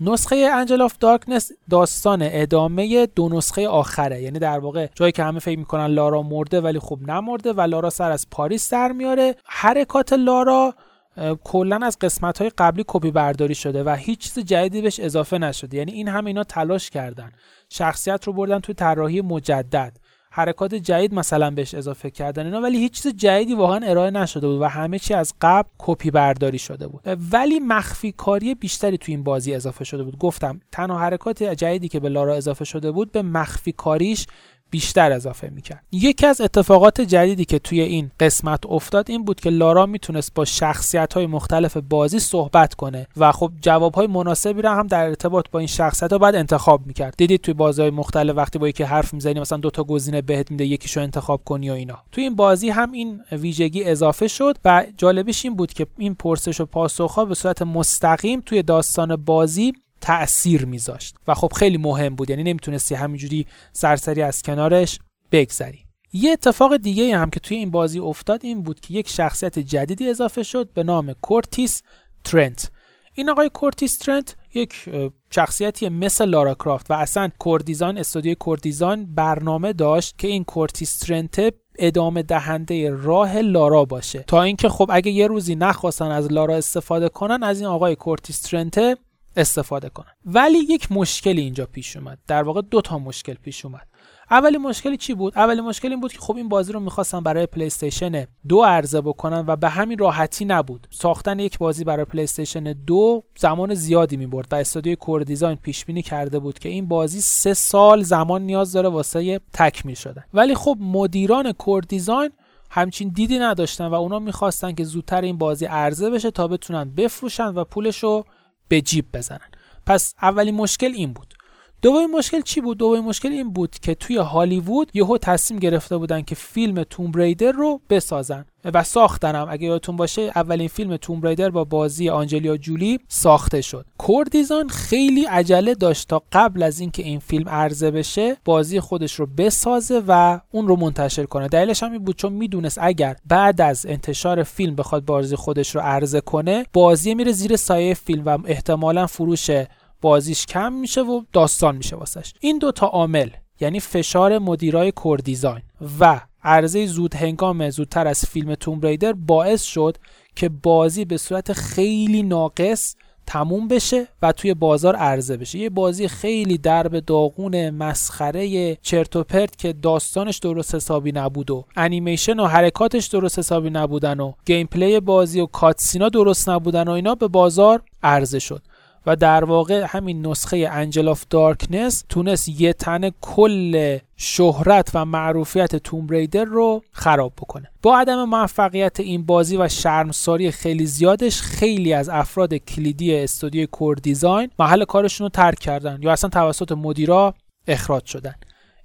نسخه Angel of Darkness داستان ادامه دو نسخه آخره. یعنی در واقع جایی که همه فکر می‌کنن لارا مرده ولی خب نمرده و لارا سر از پاریس در میاره. حرکات لارا کلا از قسمت های قبلی کپی برداری شده و هیچ چیز جدیدی بهش اضافه نشده. یعنی این هم اینا تلاش کردن. شخصیت رو بردن توی طراحی مجدد. حرکات جدید مثلا بهش اضافه کردن اینا ولی هیچ چیز جدیدی واقعا ارائه نشده بود و همه چی از قبل کپی برداری شده بود. ولی مخفی کاری بیشتری تو این بازی اضافه شده بود. گفتم تنها حرکات جدیدی که به لارا اضافه شده بود به مخفی کاریش بیشتر اضافه می‌کرد. یکی از اتفاقات جدیدی که توی این قسمت افتاد این بود که لارا می‌تونست با شخصیت های مختلف بازی صحبت کنه و خب جواب های مناسبی رو هم در ارتباط با این شخصیت ها باید انتخاب می‌کرد. دیدید توی بازی های مختلف وقتی با یکی حرف می‌زنی مثلا دوتا گزینه بهت میده یکیشو انتخاب کنی و اینا. توی این بازی هم این ویژگی اضافه شد و جالبش این بود که این پرسش و پاسخ ها به صورت مستقیم توی داستان بازی تأثیر میذاشت. و خب خیلی مهم بود یعنی نمی‌تونستی همینجوری سرسری از کنارش بگذری. یه اتفاق دیگه هم که توی این بازی افتاد این بود که یک شخصیت جدیدی اضافه شد به نام کورتیس ترنت. این آقای کورتیس ترنت یک شخصیتی مثل لارا کرافت و اصلا کور دیزاین استودیوی کور دیزاین برنامه داشت که این کورتیس ترنت ادامه دهنده راه لارا باشه. تا اینکه خب اگه یه روزی نخواستن از لارا استفاده کنن از این آقای کورتیس ترنت استفاده کنن. ولی یک مشکلی اینجا پیش اومد. در واقع دو تا مشکل پیش اومد. اولی مشکلی چی بود؟ اولی مشکل این بود که خب این بازی رو می‌خواستن برای پلی استیشن دو عرضه بکنن و به همین راحتی نبود. ساختن یک بازی برای پلی استیشن دو زمان زیادی می‌برد و استودیوی کور دیزاین پیش بینی کرده بود که این بازی سه سال زمان نیاز داره واسه تکمیل شدن ولی خب مدیران کور دیزاین همچین دیدی نداشتن و اونا می‌خواستن که زودتر این بازی عرضه بشه تا بتونن بفروشن و پولش رو به جیب بزنن. پس اولین مشکل این بود. دومین مشکل چی بود؟ دومین مشکل این بود که توی هالیوود یهو تصمیم گرفته بودن که فیلم توم ریدر رو بسازن و ساختنم. اگه یادتون باشه اولین فیلم توم ریدر با بازی آنجلیا جولی ساخته شد. کوردیزان خیلی عجله داشت تا قبل از اینکه این فیلم عرضه بشه بازی خودش رو بسازه و اون رو منتشر کنه. دلیلش هم این بود چون می‌دونست اگر بعد از انتشار فیلم بخواد بازی خودش رو عرضه کنه بازی میره زیر سایه فیلم و احتمالا فروش بازیش کم میشه و داستان میشه واسش. این دوتا عامل یعنی فشار مدیرای کور دیزاین و عرضه زود هنگام زودتر از فیلم توم ریدر باعث شد که بازی به صورت خیلی ناقص تموم بشه و توی بازار عرضه بشه. یه بازی خیلی درب داغون مسخره چرت و پرت که داستانش درست حسابی نبود و انیمیشن و حرکاتش درست حسابی نبودن و gameplay بازی و cutscene ا درست نبودن و اینا به بازار عرضه شد. و در واقع همین نسخه Angel of Darkness تونست یه تنه کل شهرت و معروفیت Tomb Raider رو خراب بکنه. با عدم موفقیت این بازی و شرمساری خیلی زیادش خیلی از افراد کلیدی استودیوی Core Design محل کارشون رو ترک کردن یا اصلا توسط مدیرا اخراج شدن.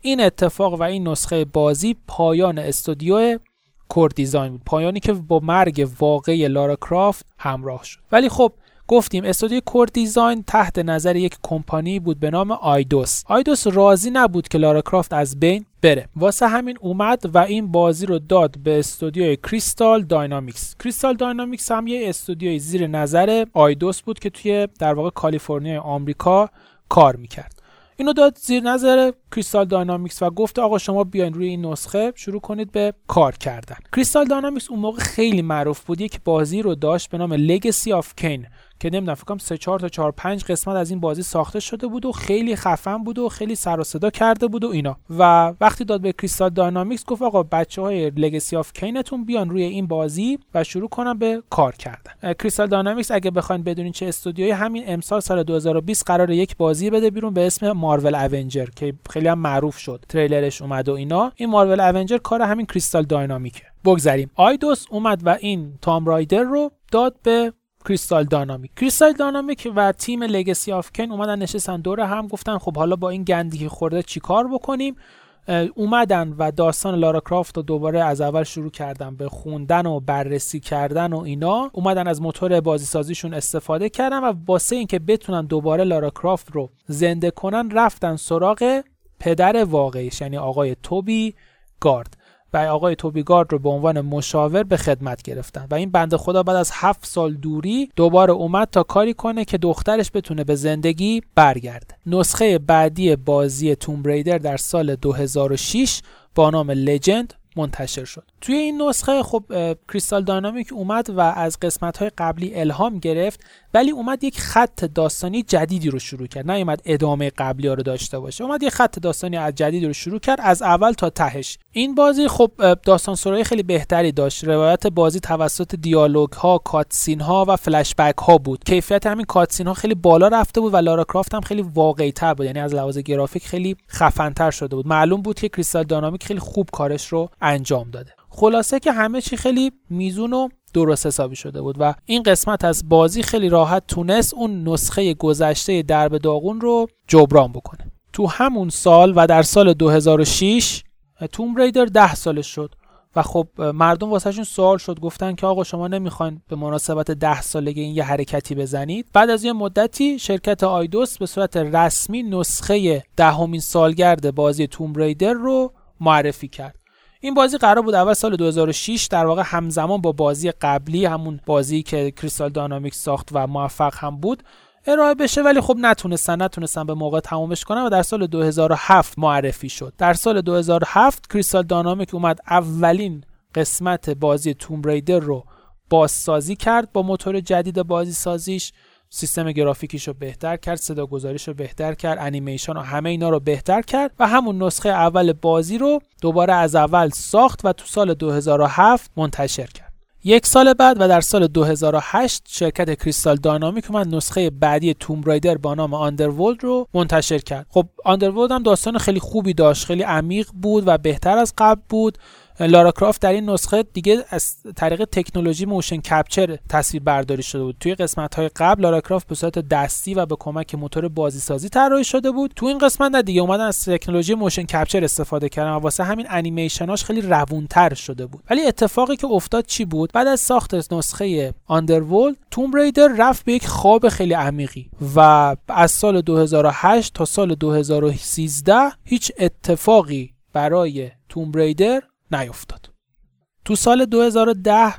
این اتفاق و این نسخه بازی پایان استودیو Core Design بود. پایانی که با مرگ واقعی لارا کرافت همراه شد. ولی خب گفتیم استودیو Core Design تحت نظر یک کمپانی بود به نام Eidos. Eidos راضی نبود که لارا کرافت از بین بره. واسه همین اومد و این بازی رو داد به استودیوی Crystal Dynamics. Crystal Dynamics هم یه استودیوی زیر نظر Eidos بود که توی در واقع کالیفرنیا آمریکا کار می‌کرد. اینو داد زیر نظر Crystal Dynamics و گفت آقا شما بیاین روی این نسخه شروع کنید به کار کردن. Crystal Dynamics اون موقع خیلی معروف بود. یک بازی رو داشت به نام Legacy of Kain که نمی‌دونم فکر کنم 3 4 تا 4 5 قسمت از این بازی ساخته شده بود و خیلی خفن بود و خیلی سر و صدا کرده بود و اینا. و وقتی داد به Crystal Dynamics گفت آقا بچه های Legacy of Kain تون بیان روی این بازی و شروع کنن به کار کردن. Crystal Dynamics اگه بخواین بدونین چه استودیوی همین امسال سال 2020 قراره یک بازی بده بیرون به اسم Marvel Avengers که خیلی هم معروف شد تریلرش اومد و اینا. این Marvel Avengers کار همین Crystal Dynamics ه. بگذریم. Eidos اومد و این Tomb Raider رو داد به کریستال دانامیک کریستال دانامیک و تیم لگسی آف کن اومدن نشستن دور هم گفتن خب حالا با این گندی که خورده چیکار بکنیم؟ اومدن و داستان لارا کرافت رو دوباره از اول شروع کردن به خوندن و بررسی کردن و اینا. اومدن از موتور بازی سازیشون استفاده کردن و واسه اینکه بتونن دوباره لارا کرافت رو زنده کنن رفتن سراغ پدر واقعیش یعنی آقای توبی گارد. و آقای توبیگارد رو به عنوان مشاور به خدمت گرفتن. و این بنده خدا بعد از هفت سال دوری دوباره اومد تا کاری کنه که دخترش بتونه به زندگی برگرده. نسخه بعدی بازی توم ریدر در سال 2006 با نام لجند منتشر شد. توی این نسخه خب کریستال داینامیک اومد و از قسمت های قبلی الهام گرفت ولی اومد یک خط داستانی جدیدی رو شروع کرد. نه اومد ادامه قبلی ها رو داشته باشه اومد یک خط داستانی از جدید رو شروع کرد از اول تا تهش. این بازی خب داستان سرای خیلی بهتری داشت. روایت بازی توسط دیالوگ ها کاتسین ها و فلش ها بود. کیفیت همین کاتسین ها خیلی بالا رفته بود و لارا کرافت هم خیلی واقعی تر بود یعنی از لحاظ گرافیک خیلی خفنتر شده بود. معلوم بود که کریستال دینامیک خیلی خوب کارش رو انجام داده. خلاصه که همه چی خیلی میزون و درست حسابی شده بود و این قسمت از بازی خیلی راحت تونست اون نسخه گذشته درب داغون رو جبران بکنه. تو همون سال و در سال 2006 توم ریدر ده سالش شد و خب مردم واسهشون سوال شد گفتن که آقا شما نمی‌خواین به مناسبت ده سالگی این یه حرکتی بزنید؟ بعد از یه مدتی شرکت آیدوس به صورت رسمی نسخه دهمین سالگرد بازی توم ریدر رو معرفی کرد. این بازی قرار بود اول سال 2006 در واقع همزمان با بازی قبلی همون بازی که کریستال دانامیکس ساخت و موفق هم بود ارائه بشه ولی خب نتونستن نتونستن به موقع تمومش کنن و در سال 2007 معرفی شد. در سال 2007 کریستال دانامیک اومد اولین قسمت بازی توم ریدر رو بازسازی کرد با موتور جدید بازی سازیش سیستم گرافیکیش رو بهتر کرد صدا گذاریش رو بهتر کرد انیمیشن و همه اینا رو بهتر کرد و همون نسخه اول بازی رو دوباره از اول ساخت و تو سال 2007 منتشر کرد. یک سال بعد و در سال 2008 شرکت Crystal Dynamics نسخه بعدی Tomb Raider با نام Underworld رو منتشر کرد. خب Underworld هم داستان خیلی خوبی داشت خیلی عمیق بود و بهتر از قبل بود. لارا کرافت در این نسخه دیگه از طریق تکنولوژی motion capture تصویر برداری شده بود. توی قسمت های قبل لارا کرافت به صورت دستی و به کمک موتور بازی سازی طراحی شده بود. تو این قسمت نه دیگه اومدن از تکنولوژی motion capture استفاده کردن و واسه همین انیمیشناش خیلی روونتر شده بود. ولی اتفاقی که افتاد چی بود؟ بعد از ساخت نسخه Underworld، Tomb Raider رفت به یک خواب خیلی عمیقی و از سال 2008 تا سال 2013 هیچ اتفاقی برای Tomb Raider نیفتاد. تو سال 2010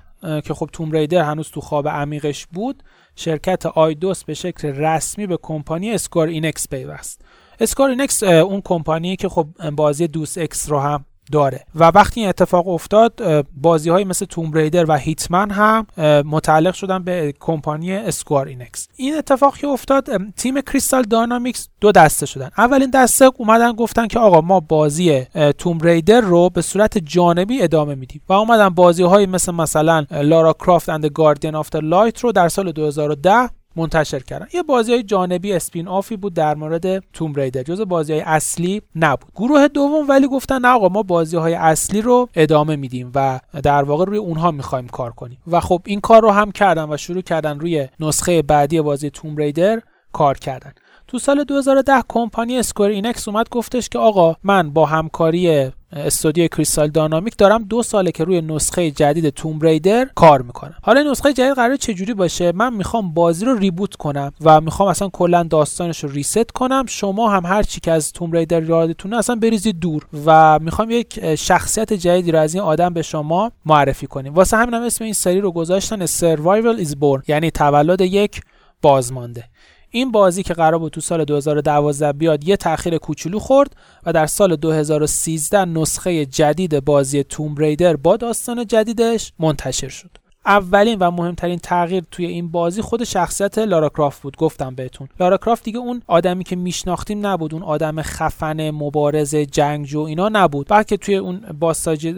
که خب Tomb Raider هنوز تو خواب عمیقش بود شرکت Eidos به شکل رسمی به کمپانی Square Enix پیوست. Square Enix اون کمپانی که خب بازی Deus Ex رو هم داره. و وقتی این اتفاق افتاد بازی های مثل Tomb Raider و Hitman هم متعلق شدن به کمپانی Square Enix این اتفاق که افتاد تیم Crystal Dynamics دو دسته شدن. اولین دسته اومدن گفتن که آقا ما بازی Tomb Raider رو به صورت جانبی ادامه میدیم. و اومدن بازی های مثل مثلا Lara Croft and Guardian of the Light رو در سال 2010 منتشر کردن. یه بازی های جانبی spin-off ی بود در مورد Tomb Raider جز بازی های اصلی نبود. گروه دوم ولی گفتن نه آقا ما بازی های اصلی رو ادامه میدیم و در واقع روی اونها می‌خوایم کار کنیم. و خب این کار رو هم کردن و شروع کردن روی نسخه بعدی بازی Tomb Raider کار کردن. تو سال 2010 کمپانی اسکوئر اینکس اومد گفتش که آقا من با همکاری استودیو کریستال دانامیک دارم دو ساله که روی نسخه جدید توم ریدر کار می‌کنم. حالا نسخه جدید قرار چجوری باشه؟ من می‌خوام بازی رو ریبوت کنم و می‌خوام اصلا کلا داستانش رو ریست کنم. شما هم هر چی که از توم ریدر یادتونه اصلا بریزید دور و می‌خوام یک شخصیت جدیدی رو از این آدم به شما معرفی کنیم. واسه همین هم اسم این سری رو گذاشتن Survival is Born یعنی تولد یک بازمانده. این بازی که قرار بود تو سال 2012 بیاد یه تاخیر کوچولو خورد و در سال 2013 نسخه جدید بازی توم ریدر با داستان جدیدش منتشر شد. اولین و مهمترین تغییر توی این بازی خود شخصیت لارا کرافت بود گفتم بهتون. لارا کرافت دیگه اون آدمی که میشناختیم نبود اون آدم خفن مبارز جنگجو اینا نبود. بلکه توی اون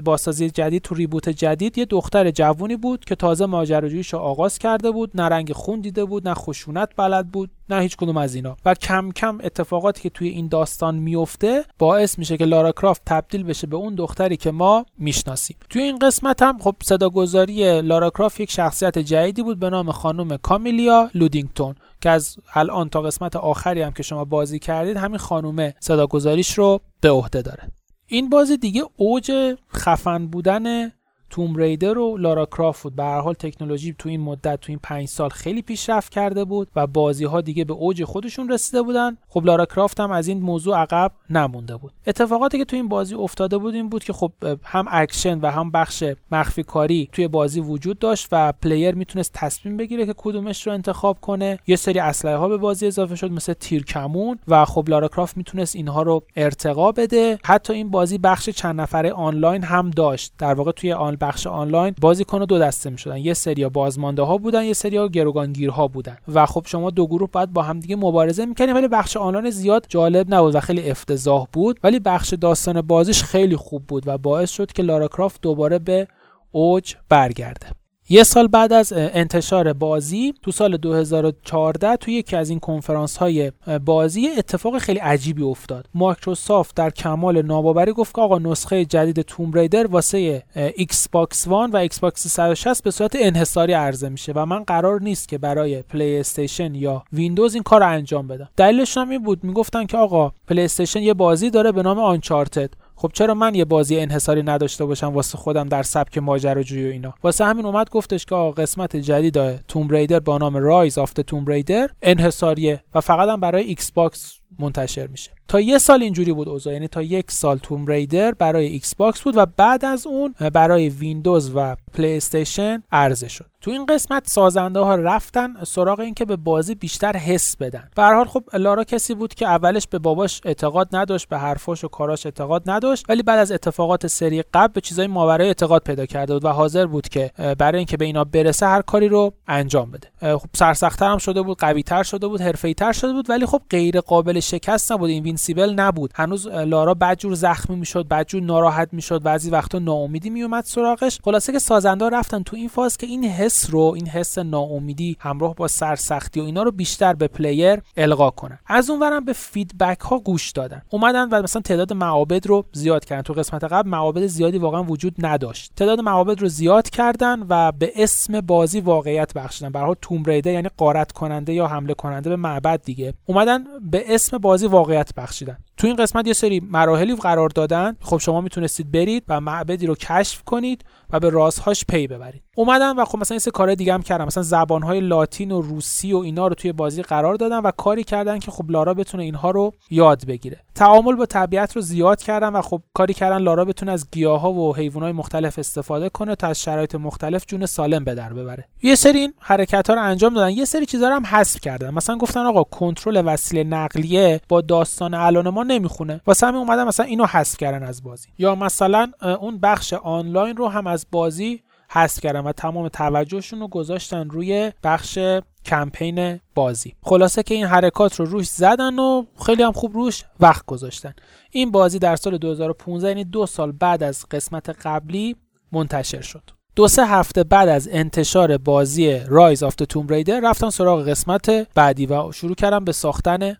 بازسازی جدید تو ریبوت جدید یه دختر جوونی بود که تازه ماجراجوییش رو آغاز کرده بود. نه رنگ خون دیده بود نه خشونت بلد بود. نه هیچ کدوم از اینا. و کم کم اتفاقاتی که توی این داستان میفته باعث میشه که لارا کرافت تبدیل بشه به اون دختری که ما می‌شناسیم. توی این قسمت هم خب صداگذاری لارا کرافت یک شخصیت جدیدی بود به نام خانم کامیلیا لودینگتون که از الان تا قسمت آخری هم که شما بازی کردید همین خانومه صداگذاریش رو به عهده داره. این بازی دیگه اوج خفن بودن توم ریدر و لارا کرافت بود. به هر حال تکنولوژی تو این مدت تو این پنج سال خیلی پیشرفت کرده بود و بازی ها دیگه به اوج خودشون رسیده بودن. خب لارا کرافت هم از این موضوع عقب نمونده بود. اتفاقاتی که تو این بازی افتاده بود این بود که خب هم اکشن و هم بخش مخفی کاری توی بازی وجود داشت و player می‌تونست تصمیم بگیره که کدومش رو انتخاب کنه. یه سری اسلحه ها به بازی اضافه شد مثل تیر کمون و خب لارا کرافت می‌تونست اینها رو ارتقا بده. حتی این بازی بخش چند نفره آنلاین هم داشت. در واقع توی آن بخش آنلاین بازیکن دو دسته می‌شدن. یه سری بازمانده ها بودن یه سری گروگانگیرها بودن. و خب شما دو گروه باید با هم دیگه مبارزه می‌کنید ولی بخش آنلاین زیاد جالب نبود و خیلی افتضاح بود. ولی بخش داستان بازیش خیلی خوب بود و باعث شد که لارا کرافت دوباره به اوج برگرده. یه سال بعد از انتشار بازی تو سال 2014 توی یکی از این کنفرانس های بازی اتفاق خیلی عجیبی افتاد. مایکروسافت در کمال ناباوری گفت که آقا نسخه جدید Tomb Raider واسه Xbox One و Xbox 360 به صورت انحصاری عرضه میشه و من قرار نیست که برای PlayStation یا ویندوز این کار رو انجام بدم. دلیلش هم این بود. می‌گفتن که آقا PlayStation یه بازی داره به نام Uncharted. خب چرا من یه بازی انحصاری نداشته باشم واسه خودم در سبک ماجراجویی و اینا؟ واسه همین اومد گفتش که قسمت جدید Tomb Raider با نام Rise of the Tomb Raider انحصاریه و فقط هم برای Xbox منتشر میشه. تا یه سال اینجوری بود اوضاع. یعنی تا یک سال Tomb Raider برای Xbox بود و بعد از اون برای ویندوز و PlayStation عرضه شد. تو این قسمت سازنده ها رفتن سراغ اینکه به بازی بیشتر حس بدن. به حال خب لارا کسی بود که اولش به باباش اعتقاد نداشت به حرفاش و کاراش اعتقاد نداشت ولی بعد از اتفاقات سری قبل به چیزای ماورایی اعتقاد پیدا کرده بود و حاضر بود که برای اینکه به اینا برسه هر کاری رو انجام بده. خب سرسختتر هم شده بود قوی تر شده بود حرفه‌ای شده بود ولی خب غیر قابل شکست نبود. invincible نبود. هنوز لارا بدجور زخمی می‌شد بدجور ناراحت می‌شد بعضی وقتا ناامیدی میومد سراغش. خلاصه که سازنده رفتن تو این فاز که این حس رو این حس ناامیدی همراه با سرسختی و اینا رو بیشتر به player القا کنن. از اونورم به feedback ها گوش دادن. اومدن و مثلا تعداد معابد رو زیاد کردن. تو قسمت قبل معابد زیادی واقعا وجود نداشت. تعداد معابد رو زیاد کردن و به اسم بازی واقعیت بخشیدن. به Tomb Raider یعنی غارت کننده یا حمله کننده به معبد دیگه. اومدن به اسم بازی واقعیت بخشیدن. تو این قسمت یه سری مراحلی قرار دادن. خب شما می‌تونستید برید و معبدی رو کشف کنید و به رازهاش پی ببرید. اومدن و خب مثلا این سه کار دیگه هم کردن مثلا زبانهای لاتین و روسی و اینا رو توی بازی قرار دادن و کاری کردن که خب لارا بتونه اینها رو یاد بگیره. تعامل با طبیعت رو زیاد کردن و خب کاری کردن لارا بتونه از گیاها و حیوانات مختلف استفاده کنه تا از شرایط مختلف جون سالم به در ببره. یه سری این حرکت ها رو انجام دادن. یه سری چیزا رو هم حذف کردن. مثلا گفتن آقا کنترل وسیله نقلیه با داستان الان ما نمی‌خونه. واسه همین اومدن مثلا اینو حذف کردن از بازی. یا مثلا اون بخش آنلاین رو هم از بازی حذف کردن و تمام توجهشون رو گذاشتن روی بخش کمپین بازی. خلاصه که این حرکات رو روش زدن و خیلی هم خوب روش وقت گذاشتن. این بازی در سال 2015 یعنی دو سال بعد از قسمت قبلی منتشر شد. دو سه هفته بعد از انتشار بازی Rise of Tomb Raider رفتن سراغ قسمت بعدی و شروع کردم به ساختن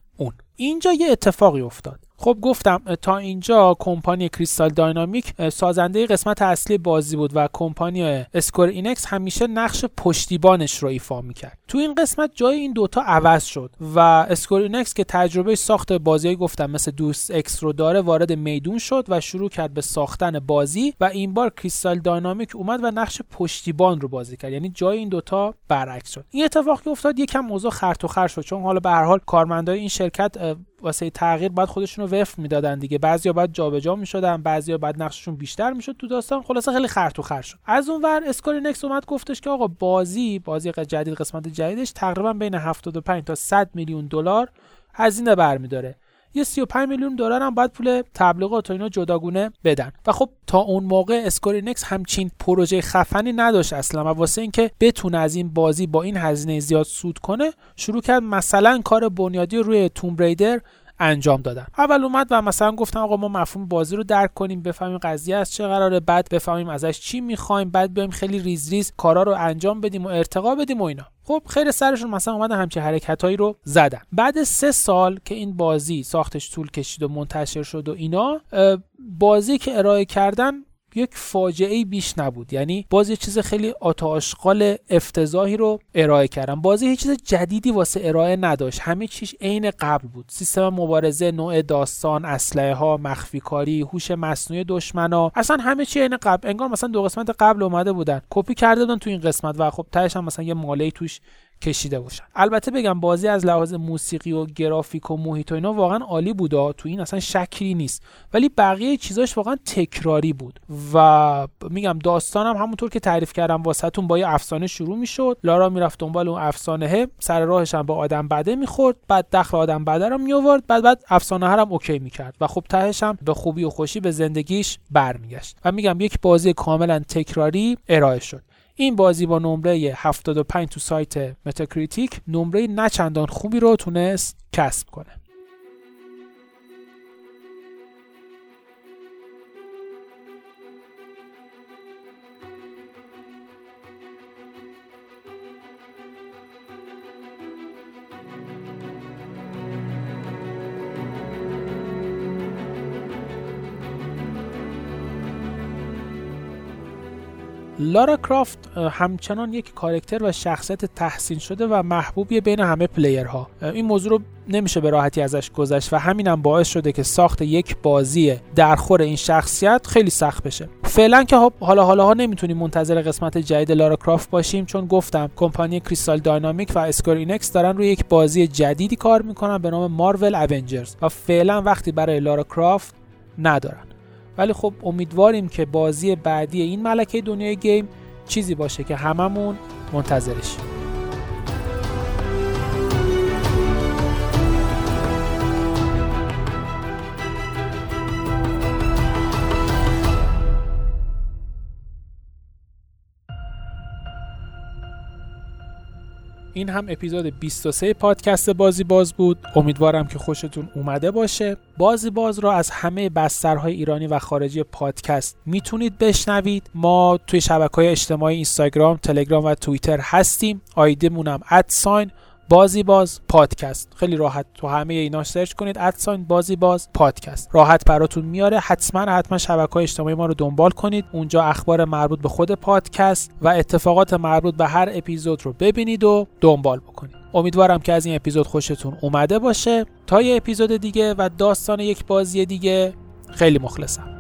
اینجا یه اتفاقی افتاد. خب گفتم تا اینجا کمپانی Crystal Dynamics سازنده قسمت اصلی بازی بود و کمپانی Square Enix همیشه نقش پشتیبانش رو ایفا می‌کرد. تو این قسمت جای این دوتا عوض شد و Square Enix که تجربه ساخت بازی گفتم مثل Deus Ex رو داره وارد میدون شد و شروع کرد به ساختن بازی و این بار Crystal Dynamics اومد و نقش پشتیبان رو بازی کرد. یعنی جای این دوتا برعکس شد. این اتفاق که افتاد یکم موضوع خر تو خر شد چون حالا به هر حال کارمندای این شرکت واسه تغییر باید خودشون رو وفق می‌دادن دیگه. بعضیا باید جابجا می‌شدن بعضیا بعد نقششون بیشتر می‌شد تو داستان. خلاصه خیلی خر تو خر شد. از اون ور Square Enix اومد گفتش که آقا بازی بازی جدید قسمت جدیدش تقریبا بین 75 تا 100 میلیون دلار هزینه برمیداره. یه 35 میلیون دلار هم باید پول تبلیغات و اینا جداگونه بدن. و خب تا اون موقع Square Enix همچین پروژه خفنی نداشت اصلا و واسه اینکه بتونه از این بازی با این هزینه زیاد سود کنه شروع کرد مثلا کار بنیادی روی Tomb Raider انجام دادن. اول اومد و مثلا گفتم آقا ما مفهوم بازی رو درک کنیم بفهمیم قضیه از چه قراره بعد بفهمیم ازش چی می‌خوایم بعد بیایم خیلی ریز ریز کارا رو انجام بدیم و ارتقا بدیم و اینا. خب خیلی سرشون مثلا اومدن همچه حرکتهایی رو زدن. بعد سه سال که این بازی ساختش طول کشید و منتشر شد و اینا بازی که ارائه کردن یک فاجعه بیش نبود. یعنی باز یه چیز خیلی آتاشقال افتضاحی رو ارائه کردن بازی هیچ چیز جدیدی واسه ارائه نداشت. همه چیش عین قبل بود. سیستم مبارزه نوع داستان اسلحه ها مخفی کاری هوش مصنوعی دشمنا. اصلا همه چی عین قبل. انگار مثلا دو قسمت قبل اومده بودن. کپی کرده بودن تو این قسمت و خب تهش هم مثلا یه ماله توش کشیده باشن. البته بگم بازی از لحاظ موسیقی و گرافیک و محیط و اینا واقعا عالی بود تو این اصلا شکلی نیست. ولی بقیه چیزاش واقعا تکراری بود. و میگم داستانم همونطور که تعریف کردم واسهتون با یه افسانه شروع می‌شد. لارا می‌رفت دنبال اون افسانه سر راهش هم با آدم بده می‌خورد. بعد دخل آدم بده رو میآورد. بعد بعد افسانه هم okay می‌کرد. و خب تهش هم به خوبی و خوشی به زندگیش برمیگشت. و میگم یک بازی کاملا تکراری ارائه شد. این بازی با نمره 75 تو سایت Metacritic نمره نچندان خوبی رو تونست کسب کنه. لارا کرافت همچنان یک کاراکتر و شخصیت تحسین شده و محبوبی بین همه player ها. این موضوع رو نمیشه به راحتی ازش گذشت و همینم باعث شده که ساخت یک بازی درخور این شخصیت خیلی سخت بشه. فعلا که خب حالا حالا ها نمی‌تونیم منتظر قسمت جدید لارا کرافت باشیم چون گفتم کمپانی Crystal Dynamics و Square Enix دارن روی یک بازی جدیدی کار می‌کنن به نام Marvel Avengers و فعلا وقتی برای لارا کرافت ندارن. ولی خب امیدواریم که بازی بعدی این ملکه دنیای گیم چیزی باشه که هممون منتظرشیم. این هم اپیزود 23 پادکست بازی باز بود. امیدوارم که خوشتون اومده باشه. بازی باز رو از همه بسترهای ایرانی و خارجی پادکست می‌تونید بشنوید. ما توی شبکه های اجتماعی اینستاگرام تلگرام و توییتر هستیم. آیدمونم ادساین بازی باز پادکست. خیلی راحت تو همه اینا سرچ کنید. ادساین بازی باز پادکست. راحت براتون میاره. حتما حتما شبکه های اجتماعی ما رو دنبال کنید. اونجا اخبار مربوط به خود پادکست و اتفاقات مربوط به هر اپیزود رو ببینید و دنبال بکنید. امیدوارم که از این اپیزود خوشتون اومده باشه. تا یه اپیزود دیگه و داستان یک بازی دیگه خیلی مخلصم.